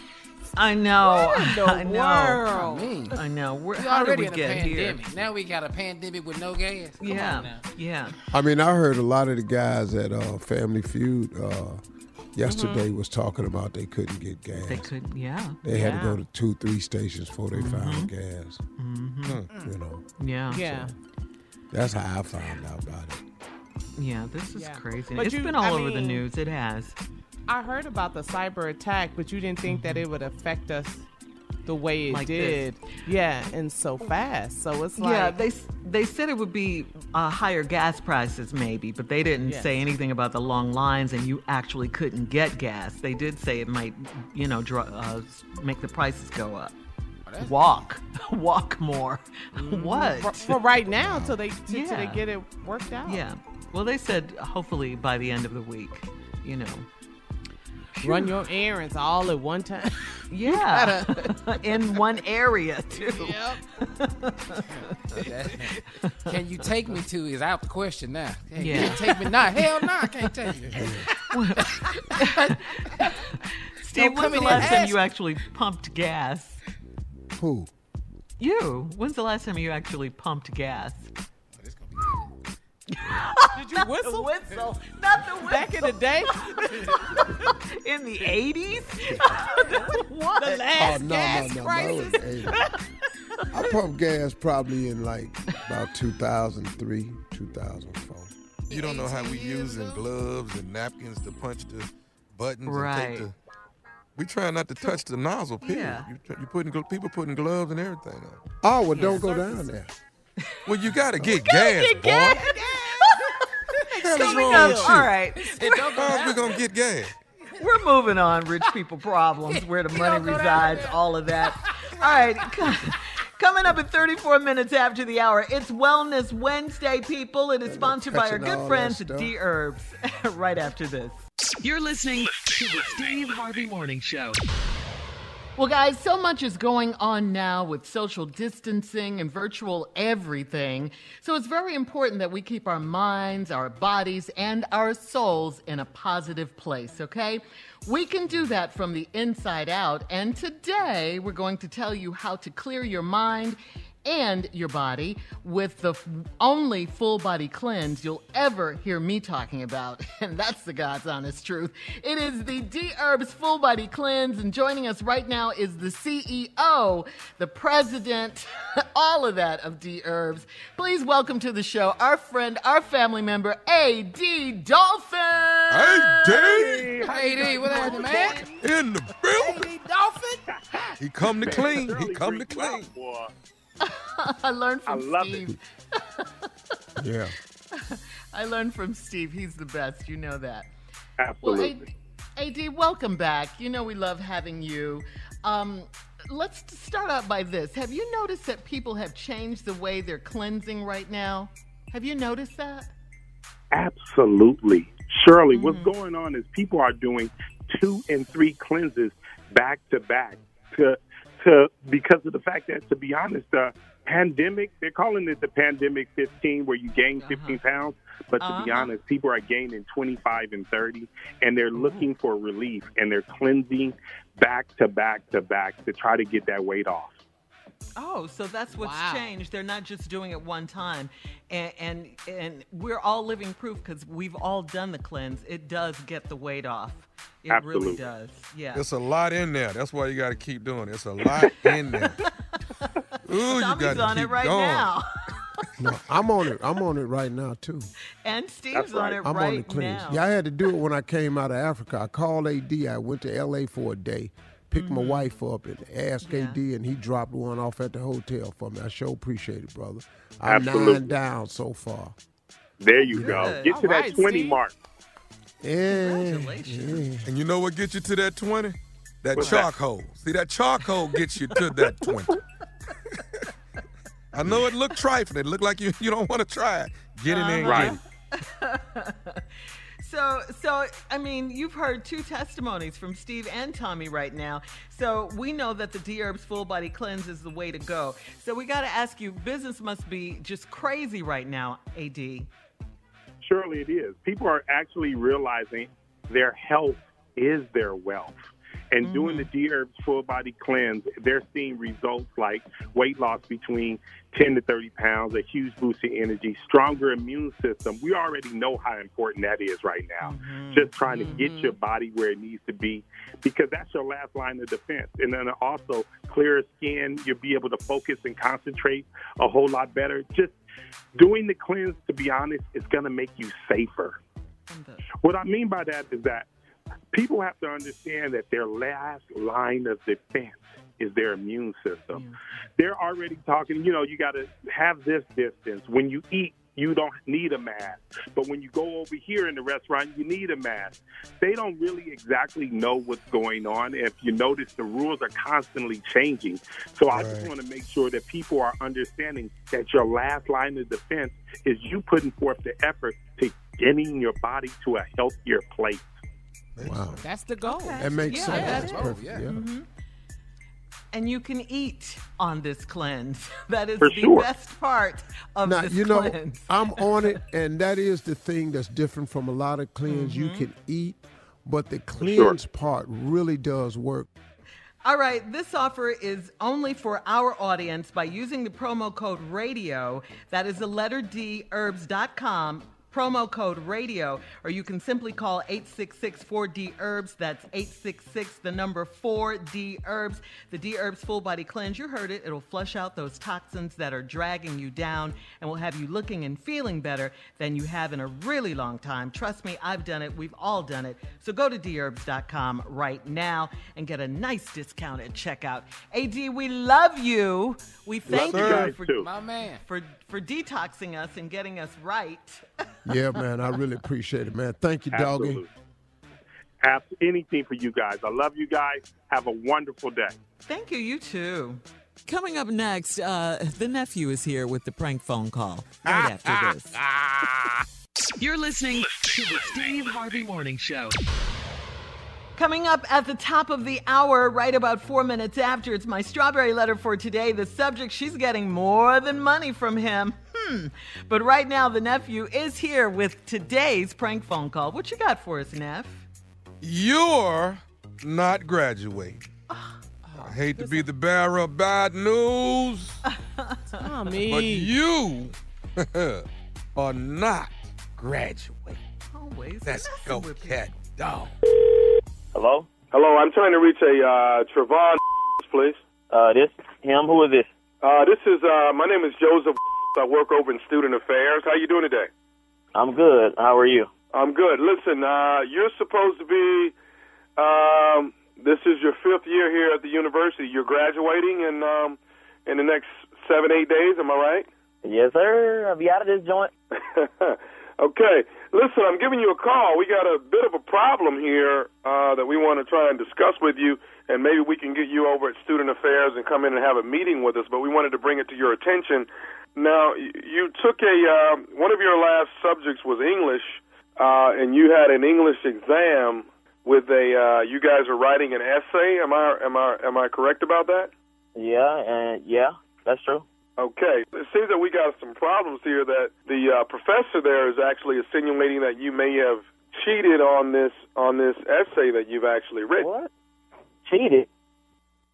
I know. What in I know. world? I mean, I know. We're, we how did already we in a get here? pandemic. Now we got a pandemic with no gas. Come Yeah. Yeah. I mean, I heard a lot of the guys at uh, Family Feud uh, yesterday was talking about they couldn't get gas. They couldn't, yeah. They had to go to two, three stations before they found gas. Mhm. You know, Yeah. Yeah. that's how I found out about it. Yeah, this is Yeah. crazy. But It's you- been all I over the news. It has. I heard about the cyber attack, but you didn't think that it would affect us the way it Like this. did. Yeah, and so fast. So it's like yeah, they they said it would be uh, higher gas prices maybe, but they didn't Yes. say anything about the long lines and you actually couldn't get gas. They did say it might, you know, dr- uh, make the prices go up. Walk, walk more. what? for, for right now till they till, till they get it worked out. Yeah. Well, they said hopefully by the end of the week, you know. Run your errands all at one time. Yeah, in one area too. Yep. Can you take me to is out the question now. Hey, Yeah. Can you take me now? Hell no, I can't take you. Steve, Don't when's the last time you actually pumped gas? Who? You. When's the last time you actually pumped gas? Did you whistle? whistle, not the whistle. Back in the day, in the eighties. what? the Oh last no, gas no, no, crisis. no! it ain't. I pumped gas probably in like about 2003, 2004. You don't know how we using gloves and napkins to punch the buttons and Right. take the. We try not to touch the nozzle. Period. Yeah. You, you putting people putting gloves and everything on. Oh well, don't go down there. Well, you gotta get gas, get boy. gas. Hell is Coming wrong up, with you? all right. How's we gonna get gas? We're moving on. Rich people problems, where the money resides, all of that. All right. Coming up at 34 minutes after the hour, it's Wellness Wednesday, people. It is sponsored by our good all friends that at stuff. Dherbs. right after this. You're listening to the Steve Harvey Morning Show. Well, guys, so much is going on now with social distancing and virtual everything. So it's very important that we keep our minds, our bodies, and our souls in a positive place, okay? We can do that from the inside out. And today we're going to tell you how to clear your mind and your body with the f- only full body cleanse you'll ever hear me talking about. And that's the God's honest truth. It is the Dherbs Full Body Cleanse. And joining us right now is the CEO, the president, all of that of Dherbs. Please welcome to the show our friend, our family member, A.D. Dolphin. Hey, D. Hey, D, what happened, man? In the building. Hey, Dolphin. He come to clean. He come to clean. I learned from I love Steve. Yeah. I learned from Steve. He's the best. You know that. Absolutely. Well, AD, AD, welcome back. You know we love having you. Um, let's start out by this. Have you noticed that people have changed the way they're cleansing right now? Have you noticed that? Absolutely. Shirley, Mm-hmm. what's going on is people are doing two and three cleanses back to back to to because of the fact that to be honest, the pandemic they're calling it the pandemic 15 where you gain 15 pounds, but to be Uh-huh. honest, people are gaining 25 and 30 and they're looking for relief and they're cleansing back to back to back to try to get that weight off. Oh, so that's what's Wow. changed. They're not just doing it one time, and and, and we're all living proof because we've all done the cleanse. It does get the weight off. It really does. Yeah. It's a lot in there. That's why you got to keep doing it. It's a lot in there. Ooh, you got to on keep it right going. now, No, I'm on it. I'm on it right now too. and Steve's That's on it I'm right on the cleanse. now. Yeah, I had to do it when I came out of Africa. I called AD. I went to LA for a day, picked my wife up, and asked Mm-hmm. Yeah. AD, and he dropped one off at the hotel for me. I sure appreciate it, brother. I'm Absolutely. nine down so far. There you go. Good. Get to All that right, 20 Steve. mark. Yeah, Congratulations. yeah. And you know what gets you to that 20? That What's that? charcoal. See, that charcoal gets you to that 20. I know it looked trifling. It looked like you, you don't want to try it. Get it in there and Right. So, so I mean, you've heard two testimonies from Steve and Tommy right now. So we know that the Dherbs Full Body Cleanse is the way to go. So we got to ask you, business must be just crazy right now, AD. Surely it is. People are actually realizing their health is their wealth. And doing mm-hmm. the Dherbs full body cleanse, they're seeing results like weight loss between 10 to 30 pounds, a huge boost in energy, stronger immune system. We already know how important that is right now. Mm-hmm. Just trying to get mm-hmm. your body where it needs to be because that's your last line of defense. And then also clearer skin, you'll be able to focus and concentrate a whole lot better. Just doing the cleanse, to be honest, is going to make you safer. What I mean by that is that people have to understand that their last line of defense is their immune system. They're already talking, you know, you got to have this distance. When you eat, you don't need a mask. But when you go over here in the restaurant, you need a mask. They don't really exactly know what's going on. If you notice, the rules are constantly changing. So I just want to make sure that people are understanding that your last line of defense is you putting forth the effort to getting your body to a healthier place. Wow. That's the goal. That makes Yeah, sense. That's perfect. Yeah. Yeah. And you can eat on this cleanse. That is For the sure. best part of Now this you know cleanse. I'm on it, and that is the thing that's different from a lot of cleanse. You Mhm. can eat, but the cleanse part really does work. All right, this offer is only for our audience by using the promo code radio. That is the letter D herbs.com. Promo code radio, or you can simply call 866 4D Herbs. That's 866 the number 4D Herbs. The Dherbs Full Body Cleanse, you heard it. It'll flush out those toxins that are dragging you down and will have you looking and feeling better than you have in a really long time. Trust me, I've done it. We've all done it. So go to dherbs.com right now and get a nice discount at checkout. AD, we love you. We thank Love you you guys for, too. My man. for for detoxing us and getting us right. Yeah, man, I really appreciate it, man. Thank you, doggy. Absolutely. Ask anything for you guys. I love you guys. Have a wonderful day. Thank you. You too. Coming up next, uh, the nephew is here with the prank phone call right after this. You're listening to the Steve Harvey Morning Show. Coming up at the top of the hour, right about four minutes after, it's my strawberry letter for today. The subject, she's getting more than money from him. Hmm. But right now, the nephew is here with today's prank phone call. What you got for us, Neff? You're not graduating. I hate to be the bearer of bad news, Tommy. but you are not graduating. Always. Let's go, cat dog. Hello? Hello, I'm trying to reach a uh, Trevon, please. Uh, this him? Who is this? Uh, this is uh, my name is Joseph. I work over in student affairs. How you doing today? I'm good. How are you? I'm good. Listen, uh, you're supposed to be. Um, this is your fifth year here at the university. You're graduating in um, in the next seven, eight days. Am I right? Yes, sir. I'll be out of this joint. okay. Listen, I'm giving you a call. We got a bit of a problem here uh, that we want to try and discuss with you, and maybe we can get you over at Student Affairs and come in and have a meeting with us. But we wanted to bring it to your attention. Now, you took a uh, one of your last subjects was English, uh, and you had an English exam with a. Uh, you guys are writing an essay. Am I am I am I correct about that? Yeah, and yeah, that's true. Okay. It seems that we got some problems here that the uh, professor there is actually insinuating that you may have cheated on this on this essay that you've actually written. What? Cheated?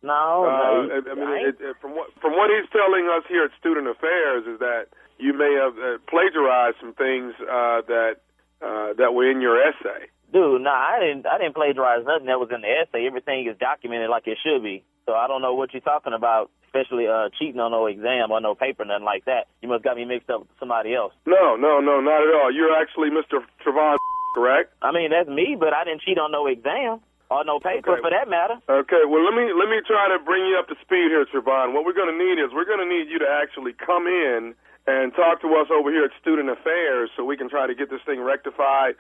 No, Uh, no. I, I mean, it, it, from what from what he's telling us here at Student Affairs is that you may have uh, plagiarized some things uh, that uh, that were in your essay. Dude, nah, I didn't. I didn't plagiarize nothing that was in the essay. Everything is documented like it should be. So I don't know what you're talking about, especially uh, cheating on no exam or no paper, nothing like that. You must got me mixed up with somebody else. No, no, no, not at all. You're actually Mr. Trevon, correct? I mean, that's me, but I didn't cheat on no exam or no paper Okay. for that matter. Okay, well let me let me try to bring you up to speed here, Trevon. What we're going to need is we're going to need you to actually come in and talk to us over here at Student Affairs so we can try to get this thing rectified.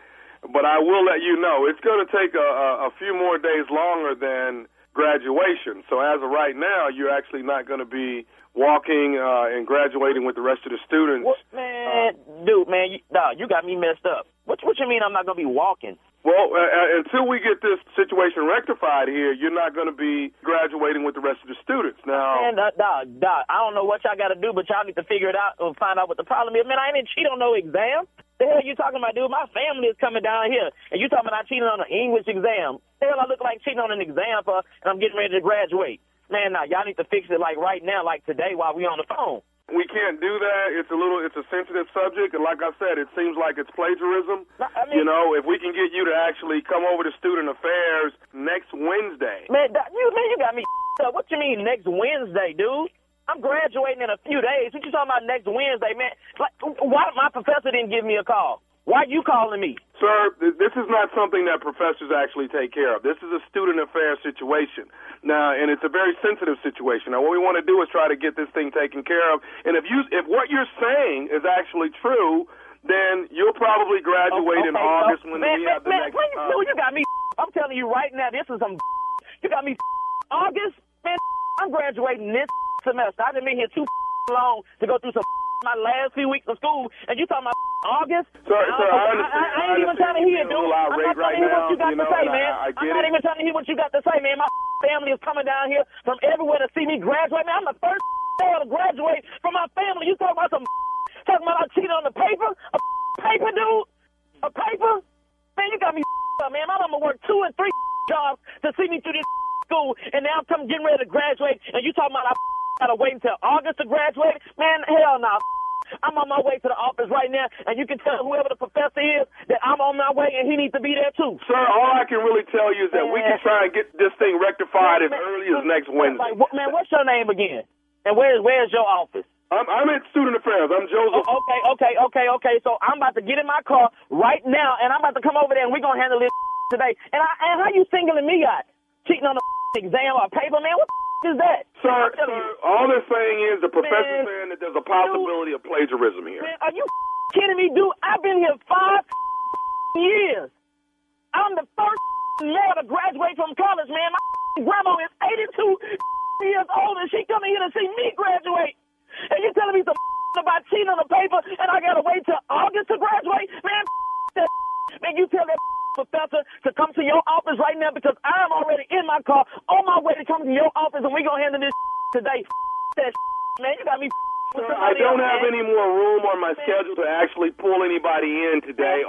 But I will let you know it's going to take a, a, a few more days longer than graduation. So as of right now, you're actually not going to be walking uh, and graduating with the rest of the students. Man, dude, man, you, nah, you got me messed up. What, what you mean I'm not gonna be walking? Well, uh, uh, until we get this situation rectified here, you're not going to be graduating with the rest of the students. Now, Man, uh, dog, dog, I don't know what y'all got to do, but y'all need to figure it out and find out what the problem is. Man, I didn't cheat on no exam. The hell you talking about, dude? My family is coming down here, and you talking about I cheated on an English exam. The hell I look like cheating on an exam for, and I'm getting ready to graduate. Man, nah, y'all need to fix it like right now, like today while we on the phone. we can't do that. It's a little, it's a sensitive subject, and like I said, it seems like it's plagiarism. you know, if we can get you to actually come over to Student Affairs next Wednesday. Man, you man, you got me up. What you mean next Wednesday, dude? I'm graduating in a few days. What you talking about next Wednesday, man? Like, why my professor didn't give me a call? Why you calling me? Sir, this is not something that professors actually take care of. This is a student affairs situation. Now, and it's a very sensitive situation. Now, what we want to do is try to get this thing taken care of. And if you, if what you're saying is actually true, then you'll probably graduate in Okay, August so- when man, we man, have the man, next. please, uh, you got me. I'm telling you right now, this is some. You got me. August, man. I'm graduating this semester. I've been here too long to go through some my last few weeks of school, and you talking about August? Sir, I, sir, I I, I, ain't even trying to hear, dude. you're a little I'm not trying to hear what you got to say, man. I'm not even trying to hear what you got to say, man. My family is coming down here from everywhere to see me graduate, man. I'm the first to graduate from my family. You talking about some talking about I cheated on the paper? A paper, dude? A paper? Man, you got me up, man. My mama worked two and three jobs to see me through this school, and now I'm getting ready to graduate, and you talking about I gotta wait until August to graduate? Man, hell no. I'm on my way to the office right now, and you can tell whoever the professor is that I'm on my way, and he needs to be there too. Sir, all I can really tell you is that we can try and get this thing rectified as early as next Wednesday. Like, what, man, what's your name again? And where's where's your office? I'm, I'm at Student Affairs. I'm Joseph. Oh, okay, okay, okay, okay. So I'm about to get in my car right now, and I'm about to come over there, and we're gonna handle this today. And I, and how you singling me out? Cheating on the exam or paper, man? What the is that? Sir, sir, all they're saying is the professor's Man, saying that there's a possibility of plagiarism here. Man, are you kidding me, dude? I've been here five years. I'm the first male to graduate from college, man. My grandma is 82 years old, and she coming here to see me graduate. And you telling me some about cheating on the paper, and I gotta wait till August to graduate? Man, that man, you tell that professor to come to your office right now because I'm already in my car on my way to come to your office, and we're gonna handle this today. That man, you got me. I don't else, have man. any more room on my schedule to actually pull anybody in today.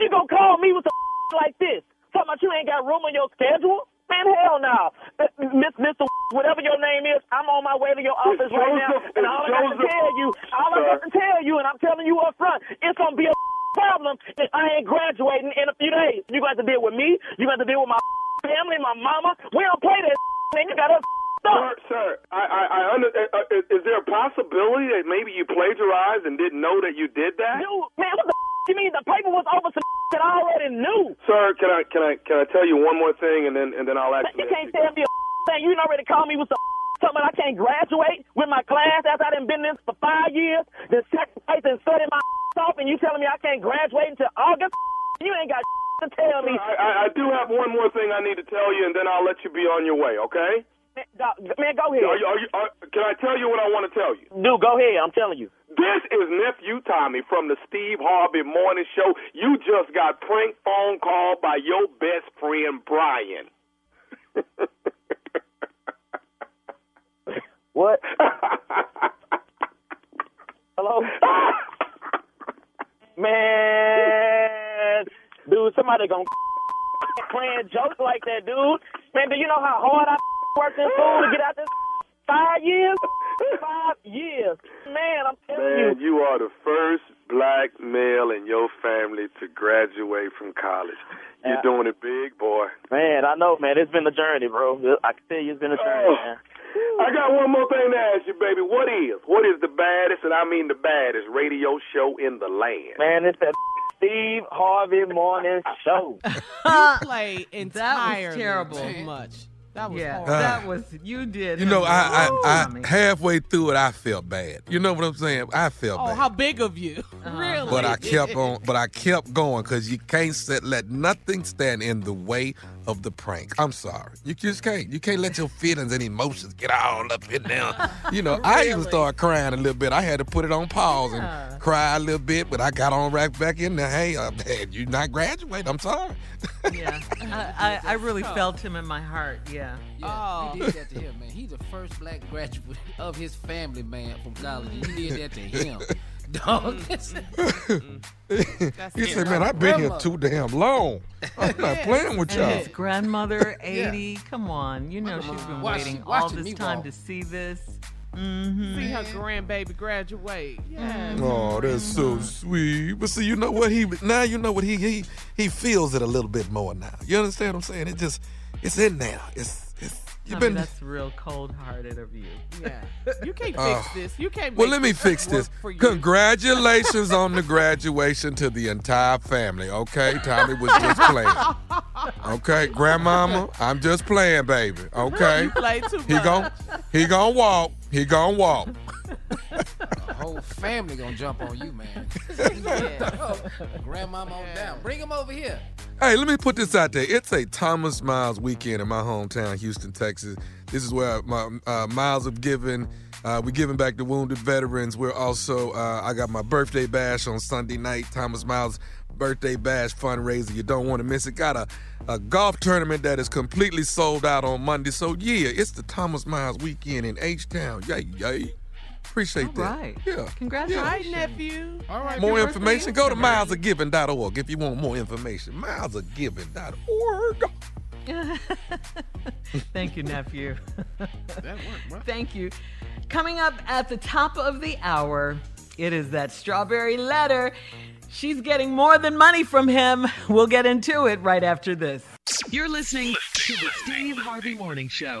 You gonna call me with some like this? Talking about you ain't got room on your schedule? Man, hell no. Uh, Miss Mr. Whatever your name is, I'm on my way to your office right now, and all I got to tell you, all I got to tell you, and I'm telling you up front, it's gonna be a problem if I ain't graduating in a few days. You got to deal with me. You got to deal with my family, my mama. We don't play that, man. You got us. Sir, sir, I, I, I under, uh, uh, is, is there a possibility that maybe you plagiarized and didn't know that you did that? Dude, man, what the you mean? The paper was over some that I already knew. Sir, can I can I can I tell you one more thing and then and then I'll actually you can't tell me a thing. You already called me with some something I can't graduate with my class after I done been in this for five years, then sacrifice and study my off, and you telling me I can't graduate until August? You ain't got to tell me. I, I, I do have one more thing I need to tell you, and then I'll let you be on your way. Okay? Man, man, go ahead. Are you, are you, are, can I tell you what I want to tell you? Dude, go ahead. I'm telling you. This is nephew Tommy from the Steve Harvey Morning Show. You just got prank phone call by your best friend Brian. What? Hello? Man, dude, somebody gonna playing jokes like that, dude. Man, do you know how hard I worked in school to get out this five years? Five years. Man, I'm telling you. Man, you are the first black male in your family to graduate from college. You're Yeah. doing it big, boy. Man, I know, man. It's been a journey, bro. I can tell you it's been a journey, Oh. man. I got one more thing to ask you, baby. What is, what is the baddest, and I mean the baddest, radio show in the land? Man, it's that Steve Harvey Morning Show. You play entirely terrible. too much. That was yeah, horrible. Uh, that was you did. You know, I, I, I halfway through it, I felt bad. You know what I'm saying? I felt Oh, bad. how big of you? Uh-huh. Really? But I kept on. But I kept going because you can't set, let nothing stand in the way of the prank. I'm sorry, you just can't. You can't let your feelings and emotions get all up in there. You know, I even started crying a little bit. I had to put it on pause and cry a little bit, but I got on right back in there. Hey, uh, man, you not graduate. I'm sorry. yeah, I, I, I really felt him in my heart. Yeah. Yeah, oh. you did that to him, man. He's the first black graduate of his family, man, from college. and You did that to him. Dog. Mm-hmm. Mm-hmm. he said, "Man, I've been here too damn long. I'm not playing with y'all." his grandmother, 80. Come on. You know she's been. Watch- waiting all this meatball. time to see this. Mm-hmm. See her grandbaby graduate. Yes. Mm-hmm. Oh, that's so sweet. But see, you know what he now you know what he he he feels it a little bit more now. You understand what I'm saying? It just it's in there. It's it's I you've been that's real cold-hearted of you. Yeah. You can't uh, fix Oh. this. You can't. well, let me this fix this. Congratulations on the graduation to the entire family. Okay, Tommy was just playing. Okay, grandmama, I'm just playing, baby. Okay, You play too he much. gon' he gon' walk. He gon' walk. The whole family gonna jump on you, man. Grandmama on down. Bring him over here. Hey, let me put this out there. It's a Thomas Miles weekend in my hometown, Houston, Texas. This is where my uh, miles of giving. Uh, we're giving back to wounded veterans. We're also, uh, I got my birthday bash on Sunday night, Thomas Miles birthday bash fundraiser. You don't want to miss it. Got a, a golf tournament that is completely sold out on Monday. So, yeah, it's the Thomas Miles weekend in H Town. Yay, yay. Appreciate All that. right. Yeah. Congratulations. Hi, nephew. All right. More information, go to milesofgiving.org if you want more information. Milesofgiving.org. Thank you, nephew. That worked, bro. Thank you. Coming up at the top of the hour, it is that strawberry letter. She's getting more than money from him. We'll get into it right after this. You're listening to the Steve Harvey Morning Show.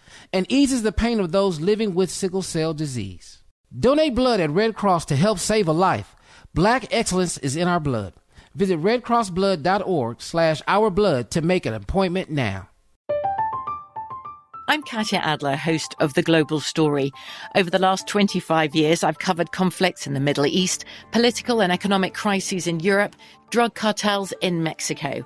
and eases the pain of those living with sickle cell disease. Donate blood at Red Cross to help save a life. Black excellence is in our blood. Visit redcrossblood.org slash ourblood to make an appointment now. I'm Katya Adler, host of The Global Story. Over the last 25 years, I've covered conflicts in the Middle East, political and economic crises in Europe, drug cartels in Mexico.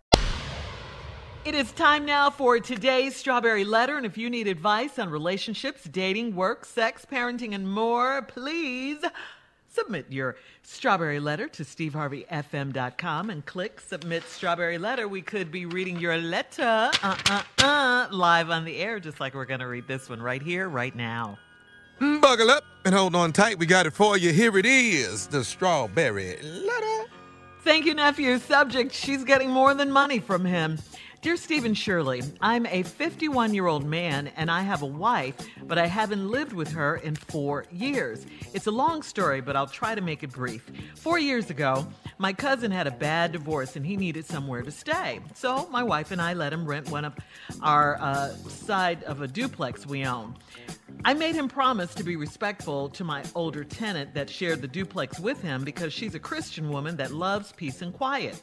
It is time now for today's Strawberry Letter. And if you need advice on relationships, dating, work, sex, parenting, and more, please submit your Strawberry Letter to steveharveyfm.com and click Submit Strawberry Letter. We could be reading your letter uh, uh, uh, live on the air, just like we're going to read this one right here, right now. Buckle up and hold on tight. We got it for you. Here it is the strawberry letter. Thank you, nephew. Subject She's getting more than money from him. Dear Stephen Shirley, I'm a 51 year old man and I have a wife, but I haven't lived with her in four years. It's a long story, but I'll try to make it brief. Four years ago, my cousin had a bad divorce and he needed somewhere to stay. So my wife and I let him rent one of our uh, side of a duplex we own. I made him promise to be respectful to my older tenant that shared the duplex with him because she's a Christian woman that loves peace and quiet.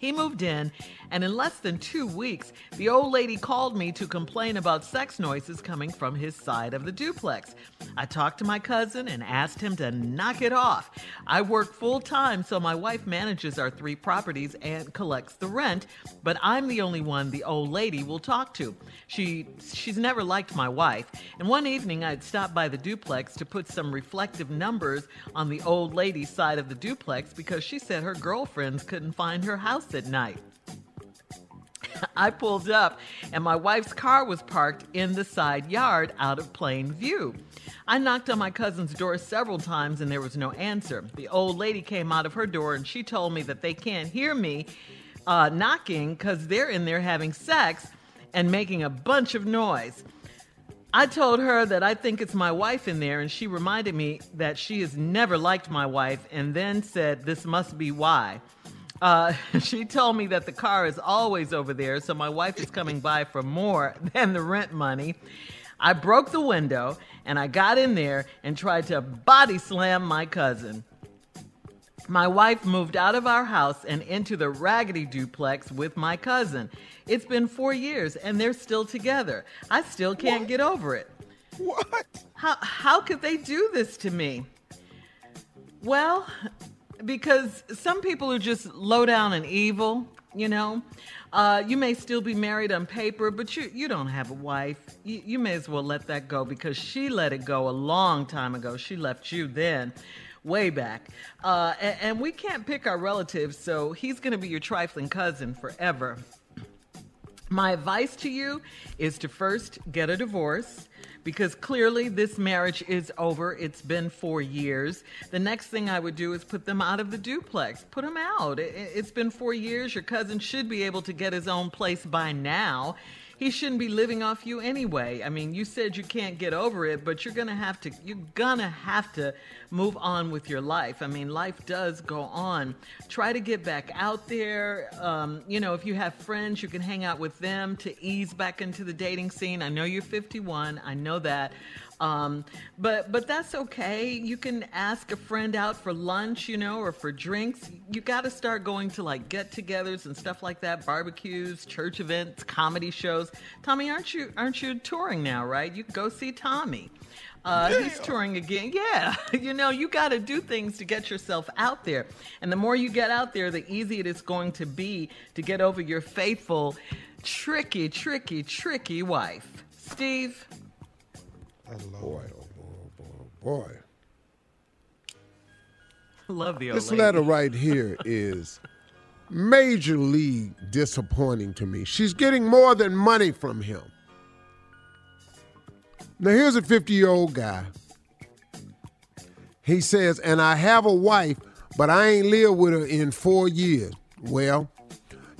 He moved in, and in less than two weeks, the old lady called me to complain about sex noises coming from his side of the duplex. I talked to my cousin and asked him to knock it off. I work full time, so my wife manages our three properties and collects the rent, but I'm the only one the old lady will talk to. She she's never liked my wife, and one evening I'd stopped by the duplex to put some reflective numbers on the old lady's side of the duplex because she said her girlfriends couldn't find her house at night. I pulled up and my wife's car was parked in the side yard out of plain view. I knocked on my cousin's door several times and there was no answer. The old lady came out of her door and she told me that they can't hear me uh, knocking because they're in there having sex and making a bunch of noise. I told her that I think it's my wife in there, and she reminded me that she has never liked my wife and then said this must be why. Uh, she told me that the car is always over there, so my wife is coming by for more than the rent money. I broke the window and I got in there and tried to body slam my cousin. My wife moved out of our house and into the raggedy duplex with my cousin. It's been four years and they're still together. I still can't get over it. What? How, how could they do this to me? Well, because some people are just low down and evil, you know. Uh, you may still be married on paper, but you you don't have a wife. You, you may as well let that go because she let it go a long time ago. She left you then, way back. Uh, and, and we can't pick our relatives, so he's going to be your trifling cousin forever. My advice to you is to first get a divorce because clearly this marriage is over. It's been four years. The next thing I would do is put them out of the duplex. Put them out. It- It's been four years. Your cousin should be able to get his own place by now. He shouldn't be living off you anyway. I mean, you said you can't get over it, but you're gonna have to. You're gonna have to move on with your life. I mean, life does go on. Try to get back out there. Um, you know, if you have friends, you can hang out with them to ease back into the dating scene. I know you're 51. I know that. Um, but but that's okay. You can ask a friend out for lunch, you know, or for drinks. You got to start going to like get-togethers and stuff like that, barbecues, church events, comedy shows. Tommy, aren't you aren't you touring now, right? You go see Tommy. Uh, He's touring again. Yeah, you know, you got to do things to get yourself out there, and the more you get out there, the easier it is going to be to get over your faithful, tricky, tricky, tricky wife. Steve. Oh, boy, oh boy, oh boy, boy. Love the old This lady. letter right here is major league disappointing to me. She's getting more than money from him. Now, here's a 50 year old guy. He says, and I have a wife, but I ain't lived with her in four years. Well,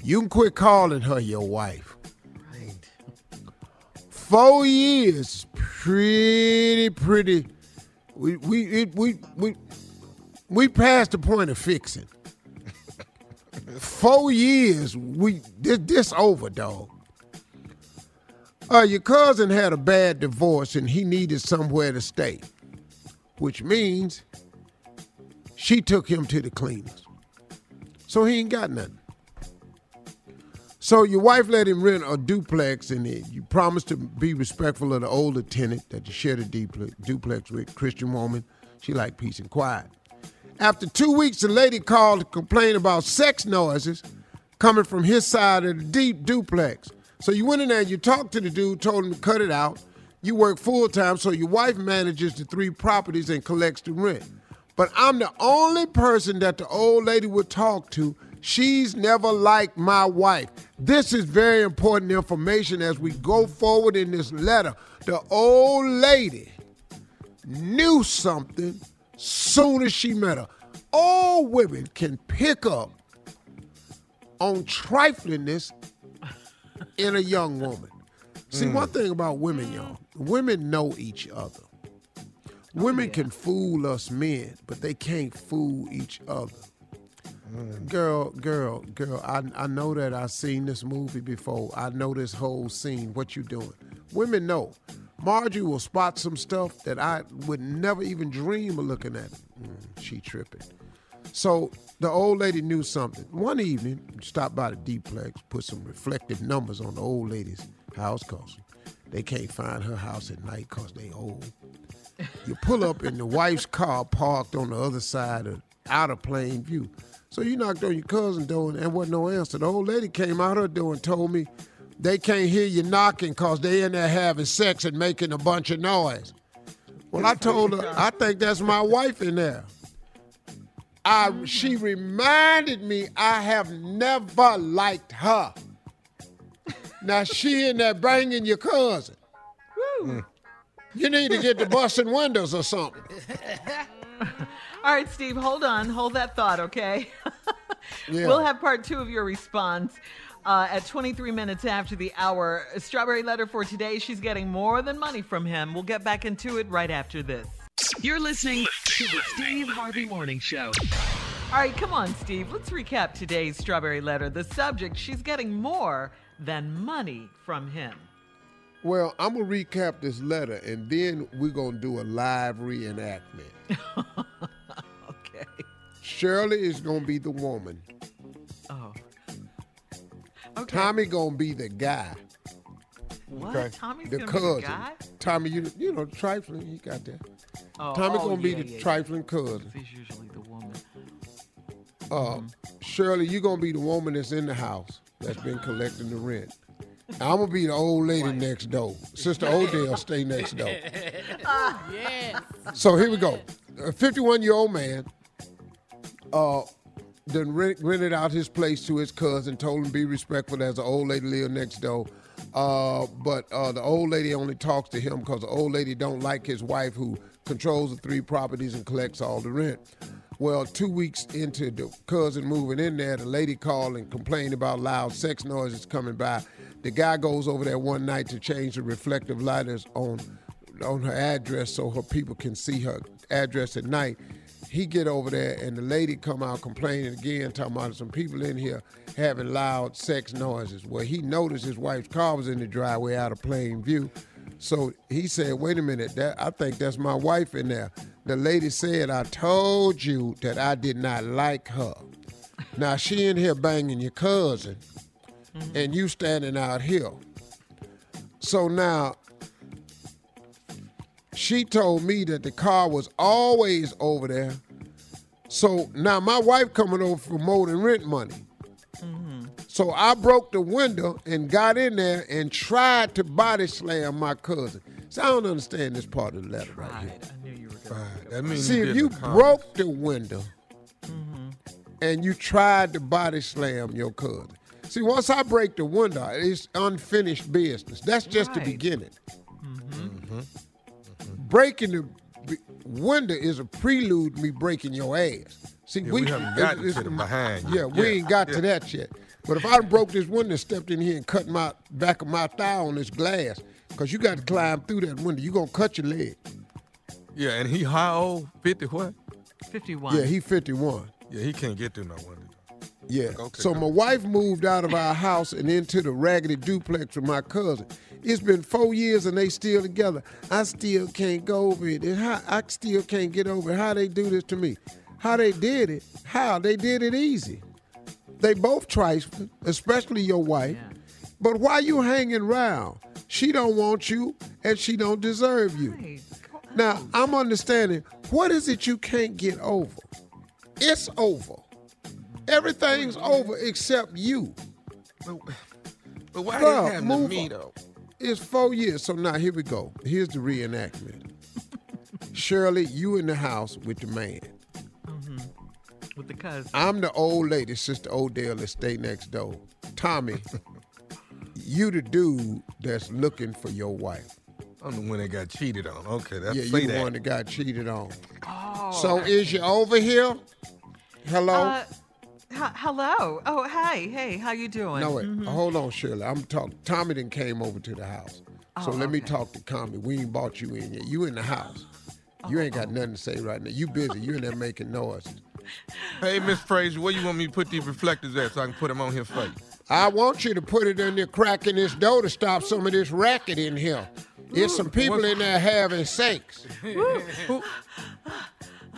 you can quit calling her your wife. Four years, pretty, pretty. We we it, we we we passed the point of fixing. Four years, we this this over, dog. Uh, your cousin had a bad divorce and he needed somewhere to stay, which means she took him to the cleaners. So he ain't got nothing. So your wife let him rent a duplex, and you promised to be respectful of the older tenant that you shared a duplex, with, Christian woman. She liked peace and quiet. After two weeks, the lady called to complain about sex noises coming from his side of the deep duplex. So you went in there, and you talked to the dude, told him to cut it out. You work full time, so your wife manages the three properties and collects the rent. But I'm the only person that the old lady would talk to. She's never liked my wife. This is very important information as we go forward in this letter. The old lady knew something soon as she met her. All women can pick up on triflingness in a young woman. See, hmm. one thing about women, y'all, women know each other. Oh, women can fool us men, but they can't fool each other. Girl, girl, girl, I, I know that I've seen this movie before. I know this whole scene. What you doing? Women know. Margie will spot some stuff that I would never even dream of looking at. Mm, she tripping. So the old lady knew something. One evening, stopped by the duplex, put some reflective numbers on the old lady's house because they can't find her house at night because they old. You pull up in the wife's car parked on the other side of out of plain view. So you knocked on your cousin's door and there wasn't no answer. The old lady came out her door and told me they can't hear you knocking because they in there having sex and making a bunch of noise. Well, I told her, I think that's my wife in there. I, she reminded me I have never liked her. Now she in there banging your cousin. Mm. You need to get the busting windows or something. All right, Steve, hold on. Hold that thought, okay? Yeah. We'll have part two of your response uh, at 23 minutes after the hour. Strawberry letter for today. She's getting more than money from him. We'll get back into it right after this. You're listening to the Steve Harvey Morning Show. All right, come on, Steve. Let's recap today's strawberry letter. The subject she's getting more than money from him. Well, I'm gonna recap this letter and then we're gonna do a live reenactment. okay. Shirley is gonna be the woman. Oh. Tommy gonna be the guy. What? Tommy's the gonna be the guy? Tommy, you you know, trifling. He got that. Oh, Tommy oh, gonna be the yeah, yeah. trifling cousin. He's usually the woman. Uh, Shirley, you gonna be the woman that's in the house that's been collecting the rent. I'm gonna be the old lady next door. Sister Odell stay next door. yes. So here we go. A 51 year old man uh, then rent, rented out his place to his cousin, told him be respectful. There's an old lady live next door. Uh, but uh, the old lady only talks to him because the old lady don't like his wife who controls the three properties and collects all the rent. Well, two weeks into the cousin moving in there, the lady called and complained about loud sex noises coming by. The guy goes over there one night to change the reflective lighters on on her address so her people can see her address at night. He get over there and the lady come out complaining again, talking about some people in here having loud sex noises. Well, he noticed his wife's car was in the driveway out of plain view. So he said, wait a minute, that I think that's my wife in there. The lady said, I told you that I did not like her. Now she in here banging your cousin, and you standing out here. So now she told me that the car was always over there. So now my wife coming over for more than rent money. Mm-hmm. So I broke the window and got in there and tried to body slam my cousin. So I don't understand this part of the letter right here. I knew you were going Right. That means See, if you the broke the window mm-hmm. and you tried to body slam your cousin. See, once I break the window, it's unfinished business. That's just the beginning. Breaking the window is a prelude to me breaking your ass. See, Yeah, we haven't gotten it's- to the behind Yeah, yet. we Yeah, ain't got yeah. to that yet. But if I broke this window, and stepped in here and cut my back of my thigh on this glass, because you got to climb through that window, you gonna cut your leg. Yeah, and he how old? Fifty what? 51. Yeah, he 51. Yeah, he can't get through no window. Yeah. Okay, so go. my wife moved out of our house and into the raggedy duplex with my cousin. It's been four years and they still together. I still can't go over it. And how, I still can't get over it. How they do this to me? How they did it? How they did it easy? They both trifling, especially your wife. But why you hanging around? She don't want you and she don't deserve you. Now I'm understanding. What is it you can't get over? It's over. Everything's over except you. But why Bruh, they having to me though? It's four years. So now here we go. Here's the reenactment. Shirley, you in the house with the man. With the cousin. I'm the old lady, Sister Odell, that stay next door. Tommy, you the dude that's looking for your wife. I'm the one that got cheated on. Okay, that's yeah, you the that. one that got cheated on. Oh. So is you over here? Hello? Uh, h- hello. Oh, hey, hey, how you doing? No, wait. Mhm. Hold on, Shirley. I'm talking. Tommy then came over to the house. So Oh, let me talk to Tommy. We ain't bought you in yet. You in the house. You ain't Oh. got nothing to say right now. You busy. You in there making noises. Hey, Miss Frazier, where you want me to put these reflectors at so I can put them on his face? I want you to put it in there cracking this door to stop some of this racket in here. It's some people in there having sex.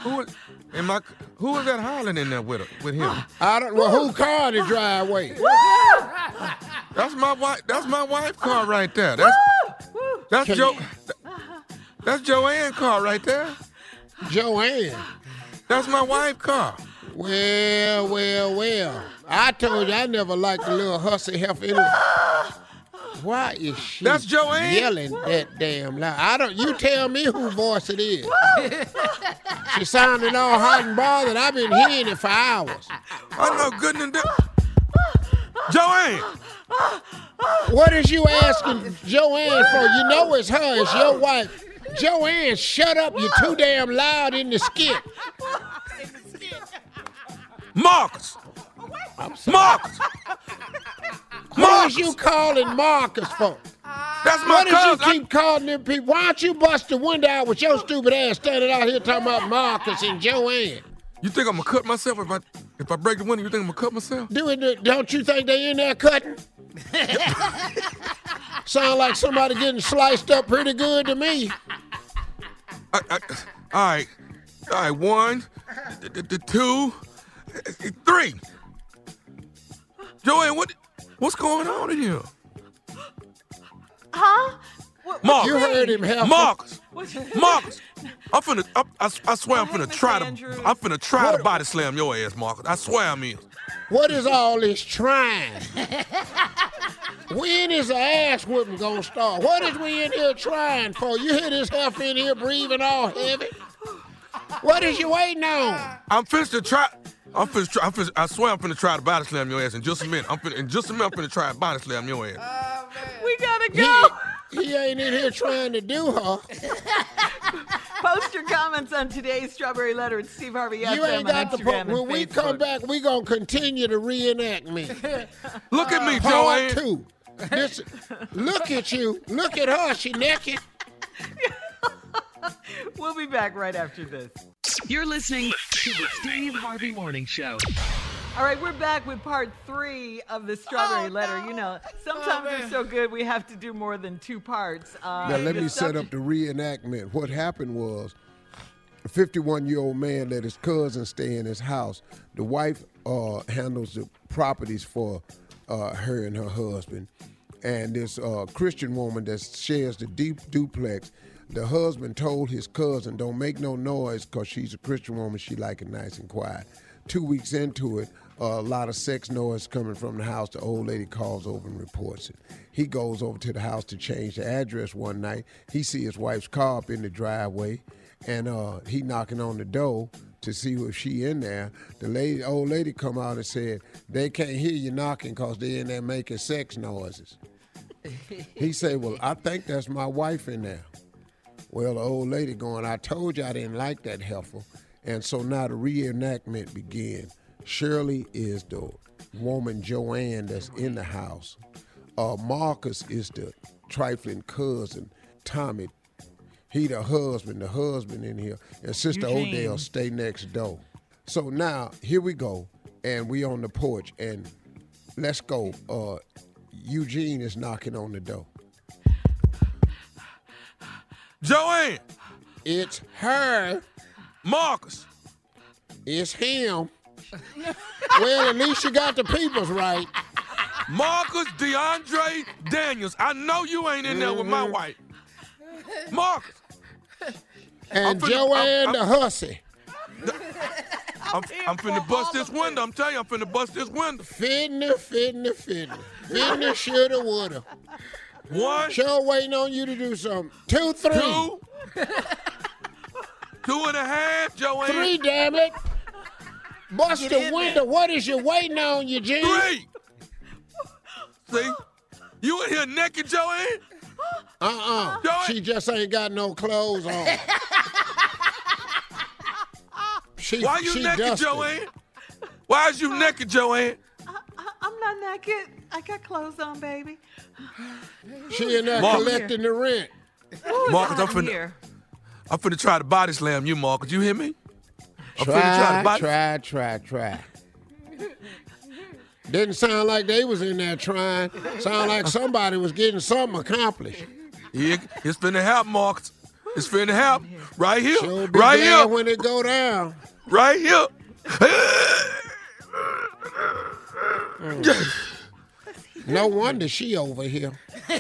Who, who, am I, who is that hollering in there with her, with him? I don't. Well, who car in the driveway? That's my wife. That's my wife car right there. That's that's Can Joe. you- That's Joanne car right there. Joanne. That's my wife car. Well, well, well. I told you I never liked the little hussy heifer. Anyway. Why is she That's Joanne? yelling that damn loud? I don't. You tell me whose voice it is. she sounding all hot and bothered. I've been hearing it for hours. I know good and da- Joanne. What is you asking Joanne for? You know it's her. It's your wife. Joanne, shut up. You're too damn loud in the skit. Marcus. Marcus. What is you calling Marcus for? That's my What is you keep calling them people? Why don't you bust the window out with your stupid ass standing out here talking about Marcus and Joanne? You think I'm gonna cut myself if I if I break the window? You think I'm gonna cut myself? Do it, don't you think they in there cutting? Sound like somebody getting sliced up pretty good to me. I, I, all right, all right. One, the, the, the two, three. Joanne, what what's going on in here? Huh? What, Marcus. You heard him, Heifer. Marcus. What- Marcus. I'm finna. I, I, I swear I'm finna Miss try to. I'm finna try to body slam your ass, Marcus. I swear I'm in. What is all this trying? when is the ass whipping gonna start? What is we in here trying for? You hear this heifer in here breathing all heavy? What is you waiting on? I'm finna to try. I'm finna. Try, I'm finna. I swear I'm finna try to body slam your ass in just a minute. I'm finna. In just a minute, I'm finna try to body slam your ass. Oh, we gotta go. he ain't in here trying to do her. Post your comments on today's Strawberry Letter at Steve Harvey You FM ain't got the po- When we Facebook. come back, we gonna continue to reenact me. Look at me, Part Joanne. two. This, look at you. Look at her. She naked. We'll be back right after this. You're listening to the Steve Harvey Morning Show. All right, we're back with part three of the Strawberry Letter. You know, sometimes they're so good we have to do more than two parts. Uh, Now let the me set up the reenactment. What happened was, a 51 year old man let his cousin stay in his house. The wife uh, handles the properties for uh, her and her husband, and this uh, Christian woman that shares the deep duplex. The husband told his cousin, "Don't make no noise, cause she's a Christian woman. She like it nice and quiet." Two weeks into it, a lot of sex noise coming from the house. The old lady calls over and reports it. He goes over to the house to change the address one night. He see his wife's car up in the driveway, and uh, he knocking on the door to see if she in there. The lady, old lady, come out and said they can't hear you knocking because they in there making sex noises. He said, "Well, I think that's my wife in there." Well, the old lady going, I told you I didn't like that heifer. And so now the reenactment began. Shirley is the woman Joanne that's in the house. Uh, Marcus is the trifling cousin, Tommy. He the husband, the husband in here. And Sister Eugene. Odell stay next door. So now here we go. And we on the porch and let's go. Uh, Eugene is knocking on the door. Joanne. It's her. Marcus. It's him. well, at least you got the peoples right. Marcus DeAndre Daniels. I know you ain't in there with my Mm-hmm. wife. Marcus. And finna- Joanne I'm- the hussy. I'm, I'm finna bust this window. I'm telling you, I'm finna bust this window. Fitna, fitna, fitna. Fitna, shoulda, woulda. One, Sure waiting on you to do something. Two, three. two, two and a half, Joanne. Three, damn it. Bust Get the window. What is you waiting on, Eugene? Three. See? You in here naked, Joanne? Uh-uh. Joanne. She just ain't got no clothes on. She, Why you she naked, dusty. Joanne? Why is you naked, Joanne? I'm not naked. I got clothes on, baby. She in there Mark. collecting the rent. Ooh, Marcus, I'm finna- here. I'm finna try to body slam you, Marcus. You hear me? I'm finna try Try, to body try, try, try. Didn't sound like they was in there trying. Sound like somebody was getting something accomplished. Yeah, it's finna happen, Marcus. It's finna happen. Right here. Sure be right here. when it go down. Right here. Mm. No wonder she over here.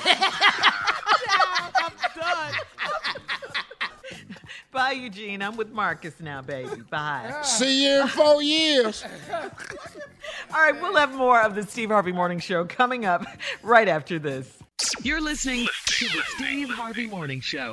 Bye, Eugene. I'm with Marcus now, baby. Bye. See you in four years. All right, we'll have more of the Steve Harvey Morning Show coming up right after this. You're listening to the Steve Harvey Morning Show.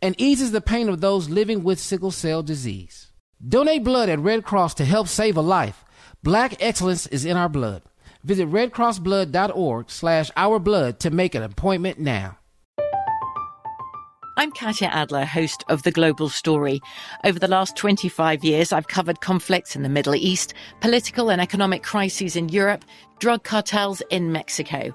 and eases the pain of those living with sickle cell disease. Donate blood at Red Cross to help save a life. Black excellence is in our blood. Visit redcrossblood.org slash ourblood to make an appointment now. I'm Katya Adler, host of The Global Story. Over the last 25 years, I've covered conflicts in the Middle East, political and economic crises in Europe, drug cartels in Mexico.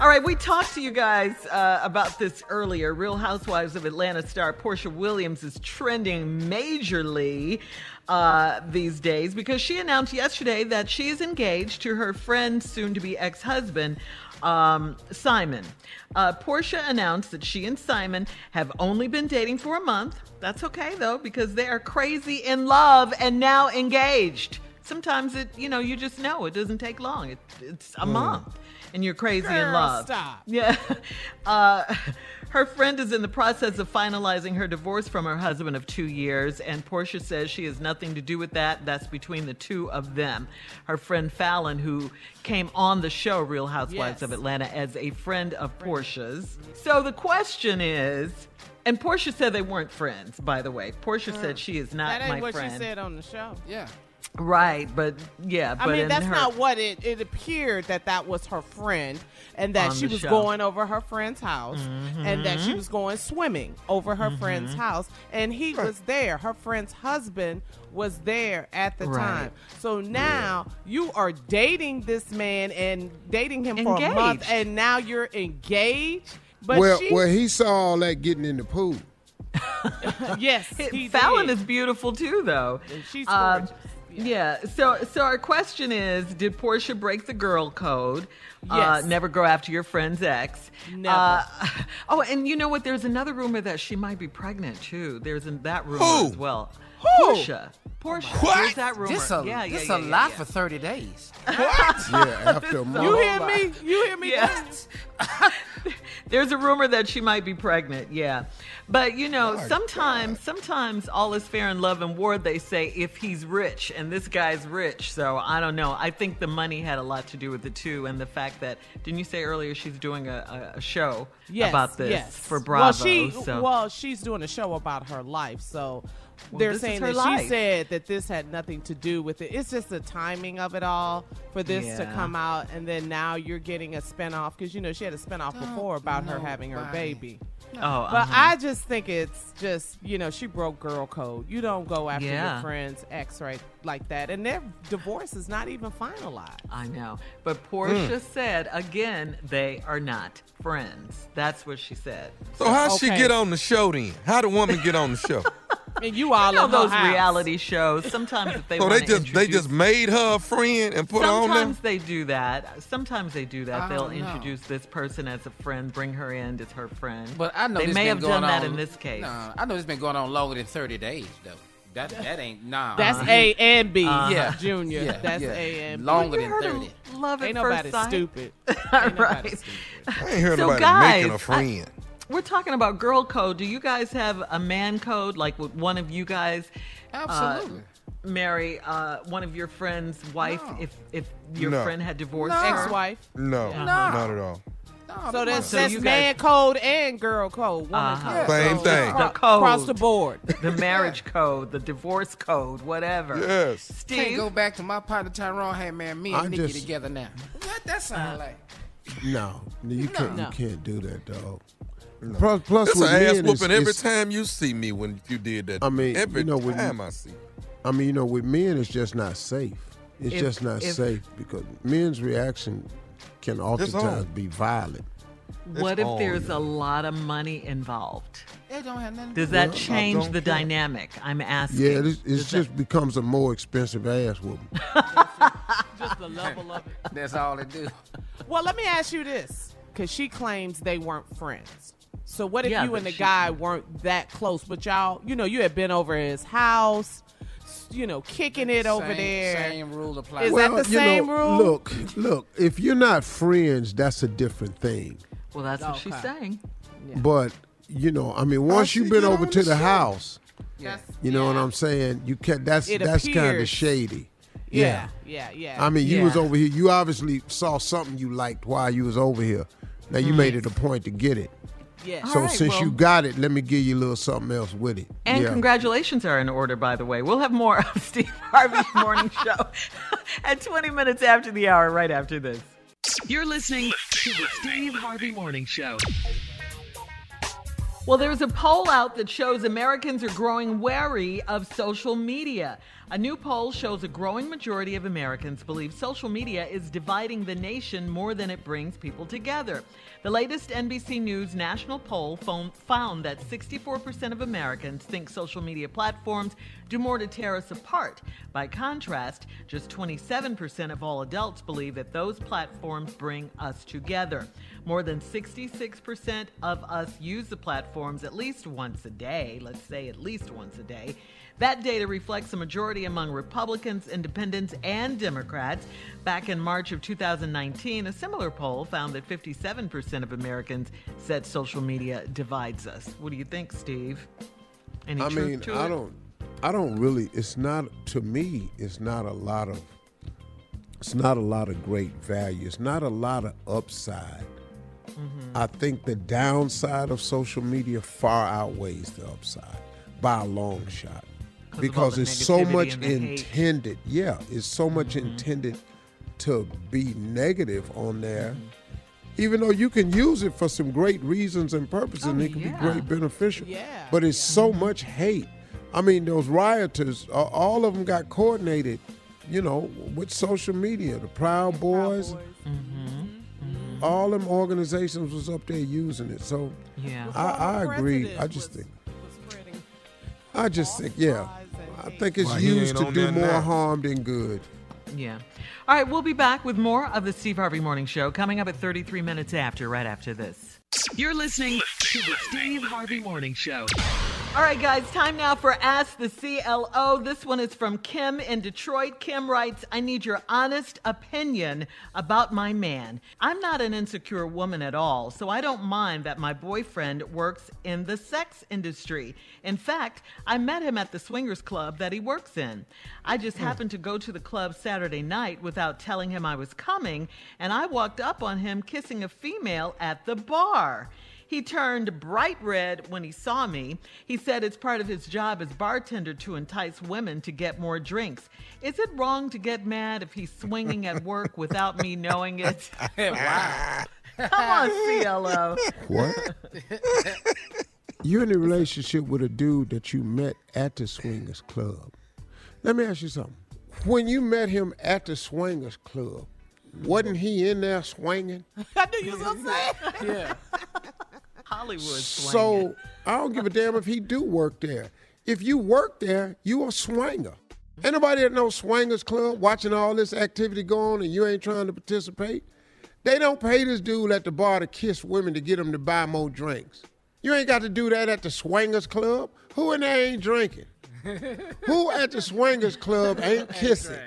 All right, we talked to you guys uh, about this earlier. Real Housewives of Atlanta star Porsha Williams is trending majorly uh, these days because she announced yesterday that she is engaged to her friend, soon to be ex husband, um, Simon. Uh, Porsha announced that she and Simon have only been dating for a month. That's okay though, because they are crazy in love and now engaged. Sometimes it, you know, you just know it doesn't take long. It, it's a month and you're crazy in Girl, love. stop. Yeah. Uh, her friend is in the process of finalizing her divorce from her husband of two years, and Porsha says she has nothing to do with that. That's between the two of them. Her friend Falynn, who came on the show Real Housewives Yes. of Atlanta as a friend of Porsha's. So the question is, and Porsha said they weren't friends, by the way. Porsha said she is not That ain't my what friend. she said on the show. Yeah. Right, but yeah, I but mean, that's her- not what it. It appeared that that was her friend, and that On she was show. going over her friend's house, and that she Mhm. was going swimming over her friend's Mhm. house, and he was there. Her friend's husband was there at the Right. time. So now you are dating this man and dating him for a month, and now you're engaged. But well, she, well, he saw all that getting in the pool. yes, he Falynn did. is beautiful too, though. She's Um, gorgeous. Yeah. So, so our question is: Did Porsha break the girl code? Uh, Yes. never go after your friend's ex. Never. Uh, oh, and you know what? There's another rumor that she might be pregnant too. There's in that rumor Who? as well. Who? Porsha. Porsha. There's that rumor. This a, yeah, yeah, this yeah, a yeah, lot yeah. for 30 days. What? yeah, after a. You hear me? You hear me? Yeah. There's a rumor that she might be pregnant, yeah. But you know, sometimes sometimes all is fair in love and war, they say, if he's rich, and this guy's rich. So I don't know. I think the money had a lot to do with it too, and the fact that didn't you say earlier she's doing a, a, a show yes, about this yes. for Bravo. Well, she so well, she's doing a show about her life, so Well, they're saying that life. she said that this had nothing to do with it. It's just the timing of it all for this to come out, and then now you're getting a spinoff because you know she had a spinoff before about her having her nobody. baby. Oh, But uh-huh. I just think it's just you know she broke girl code. You don't go after Yeah. your friend's ex right like that, and their divorce is not even finalized. I know. But Porsha Hmm. said again, they are not friends. That's what she said. So how'd she get on the show then? How the woman get on the show? And you all You know in those house. reality shows. Sometimes if they so they just they just made her a friend and put her on Sometimes there. they do that. Sometimes they do that. I They'll introduce this person as a friend, bring her in as her friend. But I know they this may been have going done that on- in this case. Nah, I know it's been going on longer than 30 days, though. That that ain't nah. That's Uh-huh. A and B, Uh-huh. Yeah. Junior. Yeah, That's yeah. A and B. Longer than 30. Love at Ain't first nobody sight. stupid. Ain't nobody right. stupid. I ain't heard So nobody guys, making a I- friend. We're talking about girl code. Do you guys have a man code? Like would one of you guys uh, Absolutely. marry uh, one of your friend's wife No. if if your No. friend had divorced No. Ex-wife. No, No. not at all. No, So that's, So that's guys- man code and girl code. Woman Uh-huh. code. Same So thing. The code. Across the board. the marriage code, the divorce code, whatever. Yes. Can't go back to my partner Tyrone. Hey man, me and I Nikki just- together now. What that sound like? No, you can't. No. You can't do that, dog. Plus, plus It's an ass whooping every time you see me when you did that. I mean, every you know, when you- I see. I mean, you know, with men, it's just not safe. It's If- just not if- safe because men's reaction can oftentimes be violent. what if there's you. a lot of money involved? It don't have nothing. Does that Well, change the care. dynamic? I'm asking. Yeah, it, is- it Does that- just becomes a more expensive ass whooping. Just the level of it. That's all it do. Well, let me ask you this, because she claims they weren't friends. So what if Yeah, you and the she- guy weren't that close, but y'all, you know, you had been over his house, you know, kicking it over there. Same rule applies. Is that the you same know, rule? Look, look. If you're not friends, that's a different thing. Well, that's what she's Okay. saying. But you know, I mean, once oh, she you've been over to the the show? house, That's- you know what. I'm saying. You can. That's It that's kind of shady. Yeah, yeah, yeah. I mean, you was over here. You obviously saw something you liked while you was over here. Now you mm-hmm. made it a point to get it. Yeah. So All right, since you got it, let me give you a little something else with it. And yeah. congratulations are in order, by the way. We'll have more of Steve Harvey's morning show at 20 minutes after the hour, right after this. You're listening to the Steve Harvey Morning Show. Well, there's a poll out that shows Americans are growing wary of social media. A new poll shows a growing majority of Americans believe social media is dividing the nation more than it brings people together. The latest NBC News national poll found that 64% of Americans think social media platforms do more to tear us apart. By contrast, just 27% of all adults believe that those platforms bring us together. More than 66% of us use the platforms at least once a day, let's say at least once a day. That data reflects a majority among Republicans, Independents, and Democrats. Back in March of 2019, a similar poll found that 57% of Americans said social media divides us. What do you think, Steve? Any I truth mean, to I it? don't, I don't really. It's not to me. It's not a lot of. It's not a lot of great value. It's not a lot of upside. Mm-hmm. I think the downside of social media far outweighs the upside by a long shot. All because it's so much and the hate. intended. Yeah, it's so much Mm-hmm. intended to be negative on there. Even though you can use it for some great reasons and purposes, and it can Oh, yeah. be great beneficial. Yeah. But it's so much hate. I mean, those rioters, uh, all of them got coordinated, you know, with social media. The Proud Boys, Mm-hmm. all them organizations was up there using it. So Yeah. I, I agree. I just think. I just think, yeah. I think it's Why, he used to do more now. harm than good. Yeah. All right, we'll be back with more of the Steve Harvey Morning Show coming up at 33 minutes after, right after this. You're listening to the Steve Harvey Morning Show. All right, guys, time now for Ask the CLO. This one is from Kim in Detroit. Kim writes, I need your honest opinion about my man. I'm not an insecure woman at all, so I don't mind that my boyfriend works in the sex industry. In fact, I met him at the swingers club that he works in. I just hmm. happened to go to the club Saturday night without telling him I was coming, and I walked up on him kissing a female at the bar. He turned bright red when he saw me. He said it's part of his job as bartender to entice women to get more drinks. Is it wrong to get mad if he's swinging at work without me knowing it? wow. Come on, CLO. What? You're in a relationship with a dude that you met at the swingers club. Let me ask you something. When you met him at the swingers club, wasn't he in there swinging? I knew you was gonna say. Yeah. Hollywood swinging. So I don't give a damn if he do work there. If you work there, you a swinger. Anybody at no swingers club watching all this activity go on and you ain't trying to participate? They don't pay this dude at the bar to kiss women to get them to buy more drinks. You ain't got to do that at the swingers club. Who in there ain't drinking? Who at the swingers club ain't kissing?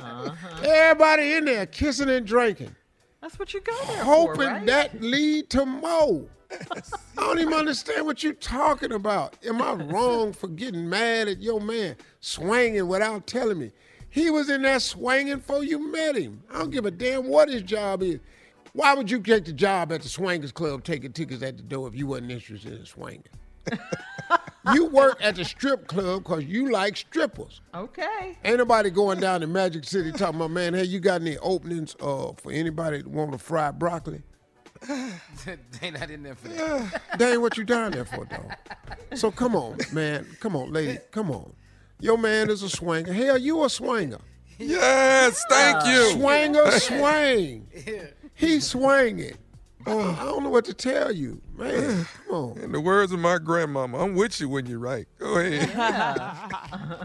Uh-huh. Everybody in there kissing and drinking. That's what you go there hoping for, right? that lead to more. I don't even understand what you're talking about. Am I wrong for getting mad at your man swinging without telling me? He was in there swinging before you met him. I don't give a damn what his job is. Why would you take the job at the swingers club taking tickets at the door if you wasn't interested in swinging? you work at the strip club because you like strippers. Okay. Ain't nobody going down to Magic City talking about, man, hey, you got any openings uh, for anybody that want to fry broccoli? They not in there for that. That ain't what you down there for, dog. So come on, man. Come on, lady. Come on. Your man is a swinger. Hell, you a swinger. Yes, thank you. Swinger, swing. He's swinging. Uh, I don't know what to tell you, man. Come on. In the words of my grandmama, I'm with you when you're right. Go ahead.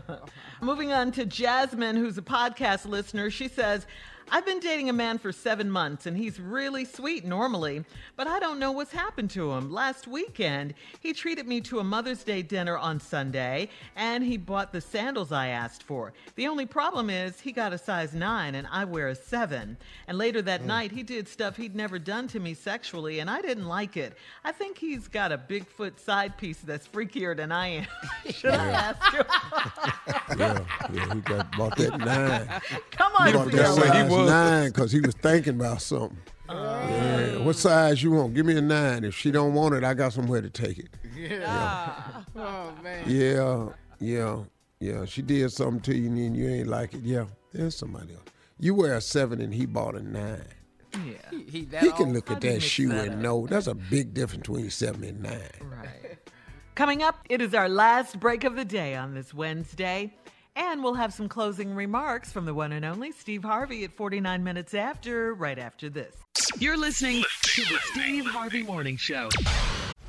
Moving on to Jasmine, who's a podcast listener. She says, I've been dating a man for seven months and he's really sweet normally, but I don't know what's happened to him. Last weekend, he treated me to a Mother's Day dinner on Sunday and he bought the sandals I asked for. The only problem is he got a size nine and I wear a seven. And later that hmm. night, he did stuff he'd never done to me sexually and I didn't like it. I think he's got a Bigfoot side piece that's freakier than I am. Should I ask him? Yeah, yeah, he got bought that nine. Come on, He bought that Theo. size nine because he was thinking about something. Oh. Yeah. What size you want? Give me a nine. If she don't want it, I got somewhere to take it. Yeah. Oh man. Yeah, yeah, yeah. She did something to you and you ain't like it. Yeah, there's somebody else. You wear a seven and he bought a nine. Yeah. He, he, that He can look at that shoe that and know that's a big difference between seven and nine. Right. Coming up, it is our last break of the day on this Wednesday. And we'll have some closing remarks from the one and only Steve Harvey at 49 minutes after, right after this. You're listening to the Steve Harvey Morning Show.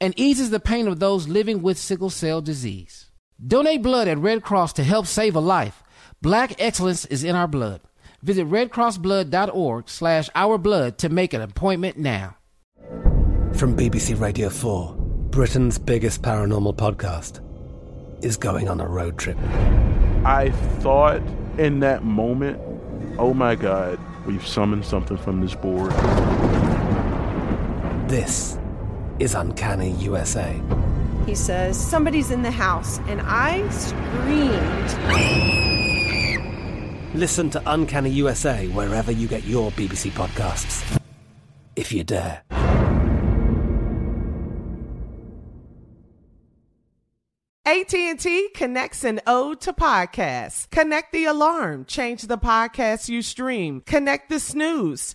and eases the pain of those living with sickle cell disease. Donate blood at Red Cross to help save a life. Black excellence is in our blood. Visit redcrossblood.org slash ourblood to make an appointment now. From BBC Radio 4, Britain's biggest paranormal podcast is going on a road trip. I thought in that moment, oh my God, we've summoned something from this board. This is Uncanny USA. He says, Somebody's in the house, and I screamed. Listen to Uncanny USA wherever you get your BBC podcasts, if you dare. AT&T connects an ode to podcasts. Connect the alarm, change the podcast you stream. Connect the snooze.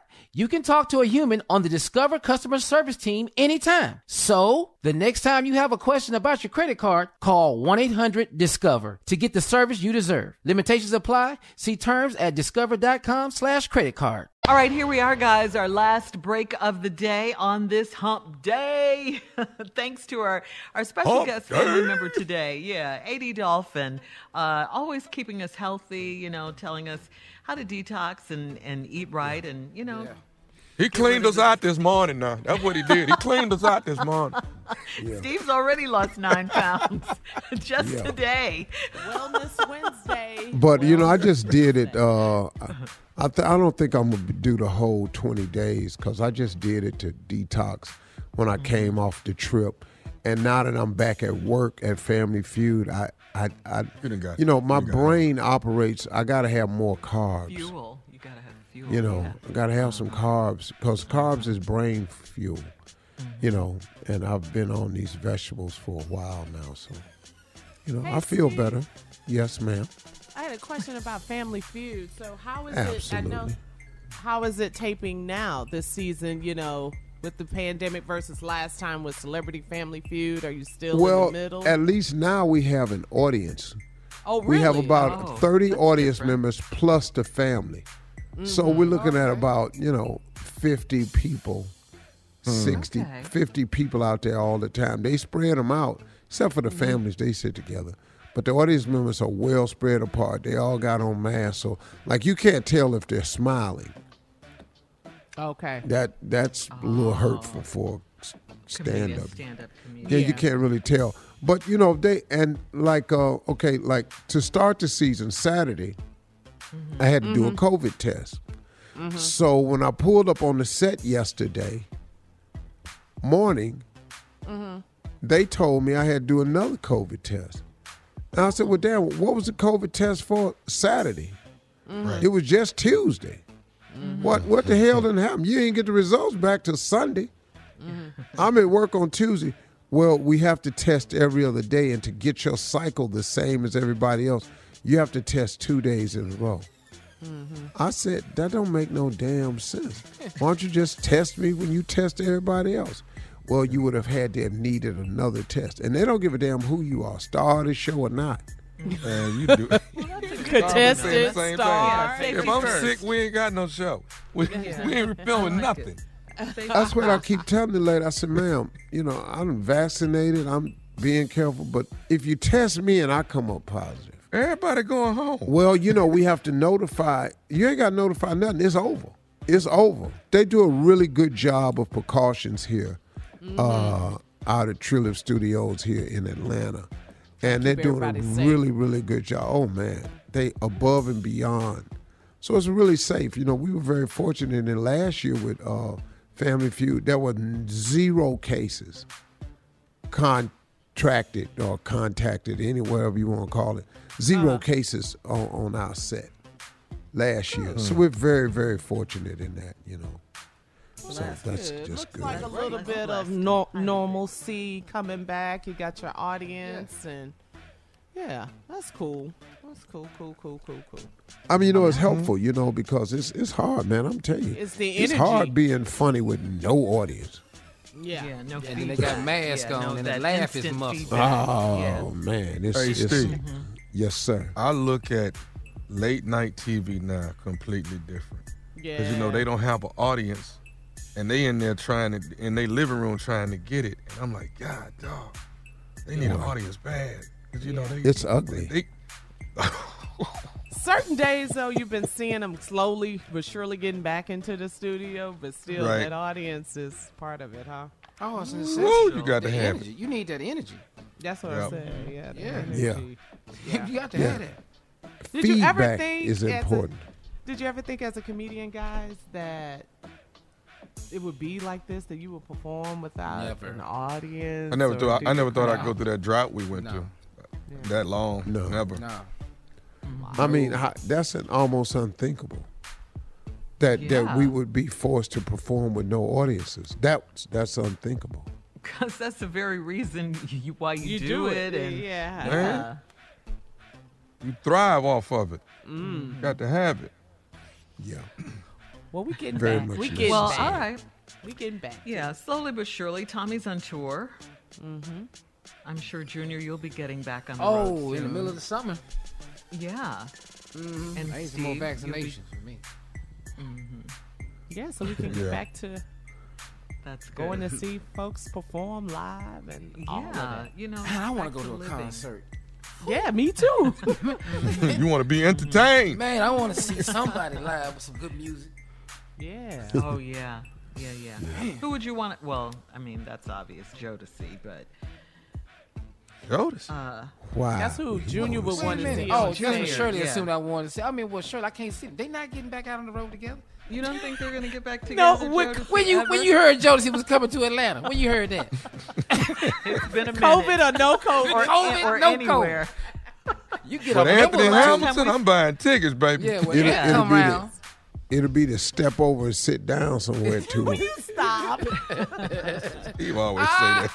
You can talk to a human on the Discover customer service team anytime. So, the next time you have a question about your credit card, call 1-800-DISCOVER to get the service you deserve. Limitations apply. See terms at discover.com slash credit card. All right, here we are, guys. Our last break of the day on this hump day. Thanks to our, our special Hump guest day. family member today. Yeah, AD Dolphin. Uh, always keeping us healthy, you know, telling us how to detox and, and eat right and, you know. He cleaned us out this morning now. That's what he did. He cleaned us out this morning. Steve's already lost nine pounds just Yeah. today. Wellness Wednesday. But you know, I just did it. Uh, I th- I don't think I'm gonna do the whole 20 days because I just did it to detox when I came off the trip, and now that I'm back at work at Family Feud, I I, I you, know my brain operates. I gotta have more carbs. Fuel. You gotta have fuel. You know, I gotta have some uh-huh. carbs because carbs is brain fuel. Mm-hmm. You know, and I've been on these vegetables for a while now, so you know Hey, I feel Steve. better. Yes, ma'am. I had a question about Family Feud. So how is it? I know. Absolutely. How is it taping now this season? You know, with the pandemic versus last time with Celebrity Family Feud. Are you still well, in the middle? at least now we have an audience. Oh, really? We have about Oh, 30 audience members plus the family. So Mm-hmm. we're looking at about, you know, 50 people, Hmm. 60, 50 people out there all the time. They spread them out, except for the Mm-hmm. families, they sit together. But the audience members are well spread apart. They all got on masks. So, like, you can't tell if they're smiling. Okay. That That's a little hurtful for stand up. Stand-up Yeah, you can't really tell. But you know, they and like uh okay, like to start the season Saturday, I had to do a COVID test. So when I pulled up on the set yesterday morning, they told me I had to do another COVID test. And I said, Well, damn, what was the COVID test for Saturday? It was just Tuesday. Mm-hmm. What what the hell didn't happen? You didn't get the results back till Sunday. Mm-hmm. I'm at work on Tuesday. Well, we have to test every other day, and to get your cycle the same as everybody else, you have to test two days in a row. Mm-hmm. I said, that don't make no damn sense. Why don't you just test me when you test everybody else? Well, you would have had to have needed another test. And they don't give a damn who you are, star of the show or not. Man, you do. Contestant, Same star, thing. If I'm first. sick, we ain't got no show. We, we ain't filming nothing. That's what I keep telling the lady. I said, ma'am, you know, I'm vaccinated. I'm being careful. But if you test me and I come up positive, Everybody going home. well, you know, we have to notify. You ain't got to notify nothing. It's over. It's over. They do a really good job of precautions here uh, out at Trillium Studios here in Atlanta. And they're doing a safe. really, really good job. Oh, man. They above and beyond. So it's really safe. You know, we were very fortunate in last year with uh, Family Feud. There were zero cases contracted or contacted, any whatever you want to call it. 0 cases on, on our set last year. So we're very, very fortunate in that, you know. So that's, good. just Looks good. like a little bit of no- normalcy coming back. You got your audience, and yeah, that's cool. That's cool, cool, cool, cool, cool. I mean, you know, it's mm-hmm. helpful, you know, because it's it's hard, man. I'm telling you, It's the it's hard being funny with no audience. Yeah, Yeah, no And then they got masks Yeah, on no, and the laugh is instant muffled. Oh Yeah. man, it's, Hey, it's Steve. yes, sir. I look at late night TV now completely different. Yeah. Because, you know, they don't have an audience and they in there trying to, in their living room trying to get it. And I'm like, God, dog, they need an audience bad. Because, you know, they. It's ugly. They, Certain days, though, you've been seeing them slowly but surely getting back into the studio, but still, Right. that audience is part of it, huh? Oh, it's Woo, essential. you got to The have energy. You need that energy. That's what Yep. I said. Yeah, the Yeah. energy. Yeah. you got to Yeah. have that. Did you ever Feedback think is as a- important. Did you ever think, as a comedian, guys, that it would be like this? That you would perform without Never. an audience? I never thought, do I never thought I'd go through that drought we went No. through. That long. No. Never. No. I mean, how, that's an almost unthinkable. That that we would be forced to perform with no audiences. That's that's unthinkable. Because that's the very reason you, why you, You do, do it. it, And, yeah. Man. You thrive off of it. Mm. Got to have it. Yeah. Well, we getting Very back. much we so. getting Well, back. all right. We getting back. Yeah, slowly but surely. Tommy's on tour. Mm-hmm. I'm sure, Junior, you'll be getting back on the road Oh, in the middle of the summer. Yeah. Mm-hmm. And I need some more Steve, you'll be- vaccinations for me. Yeah, so we can get Yeah. back to That's good. going to see folks perform live and all of Yeah, that. you know. Man, I want to go to a living. concert. Yeah, me too. you want to be entertained. Man, I want to see somebody live with some good music. Yeah. Oh yeah, yeah, yeah. Who would you want? Well, I mean that's obvious, Joe to see, but Jodas. uh, Wow. That's who Junior would Wait a want to minute. see. Oh, on that's what. Shirley yeah. assumed I wanted to see. I mean, well, Shirley, I can't see them. They not getting back out on the road together. you don't think they're gonna get back No, together? when, Jodeci, when you ever? when you heard Jodeci was coming to Atlanta, when you heard that, it's been a minute. COVID or no COVID. or, COVID, or no anywhere. you get But a Anthony that was Hamilton, I'm buying tickets, baby. Yeah, well, It'll- yeah, it'll come be the- around. It'll be to step over and sit down somewhere too. Will you stop. Steve always say that.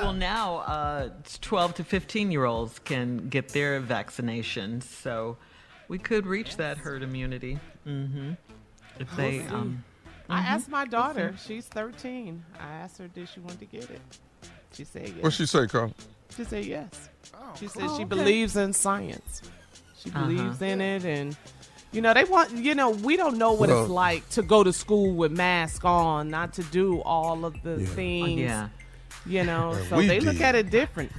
Well, now uh, 12 to 15 year olds can get their vaccinations, so we could reach that herd immunity. Mm-hmm. If they, see. um, I asked my daughter. She's 13. I asked her did she want to get it. She said yes. What she say, Carl? She said yes. she said Oh, she okay. believes in science. She Uh-huh. believes in it, and you know they want. You know we don't know what Well- it's like to go to school with mask on, not to do all of the Yeah. things. yeah. You know, so we they look at it different.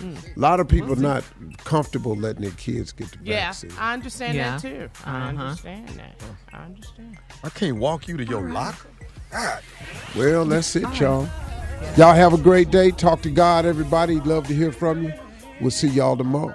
A lot of people not comfortable letting their kids get the Yeah, vaccine. I understand Yeah. that too. I Uh-huh. understand that. I understand. I can't walk you to your locker. God. Well, that's it, y'all. Y'all have a great day. Talk to God, everybody. Love to hear from you. We'll see y'all tomorrow.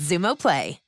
Xumo Play.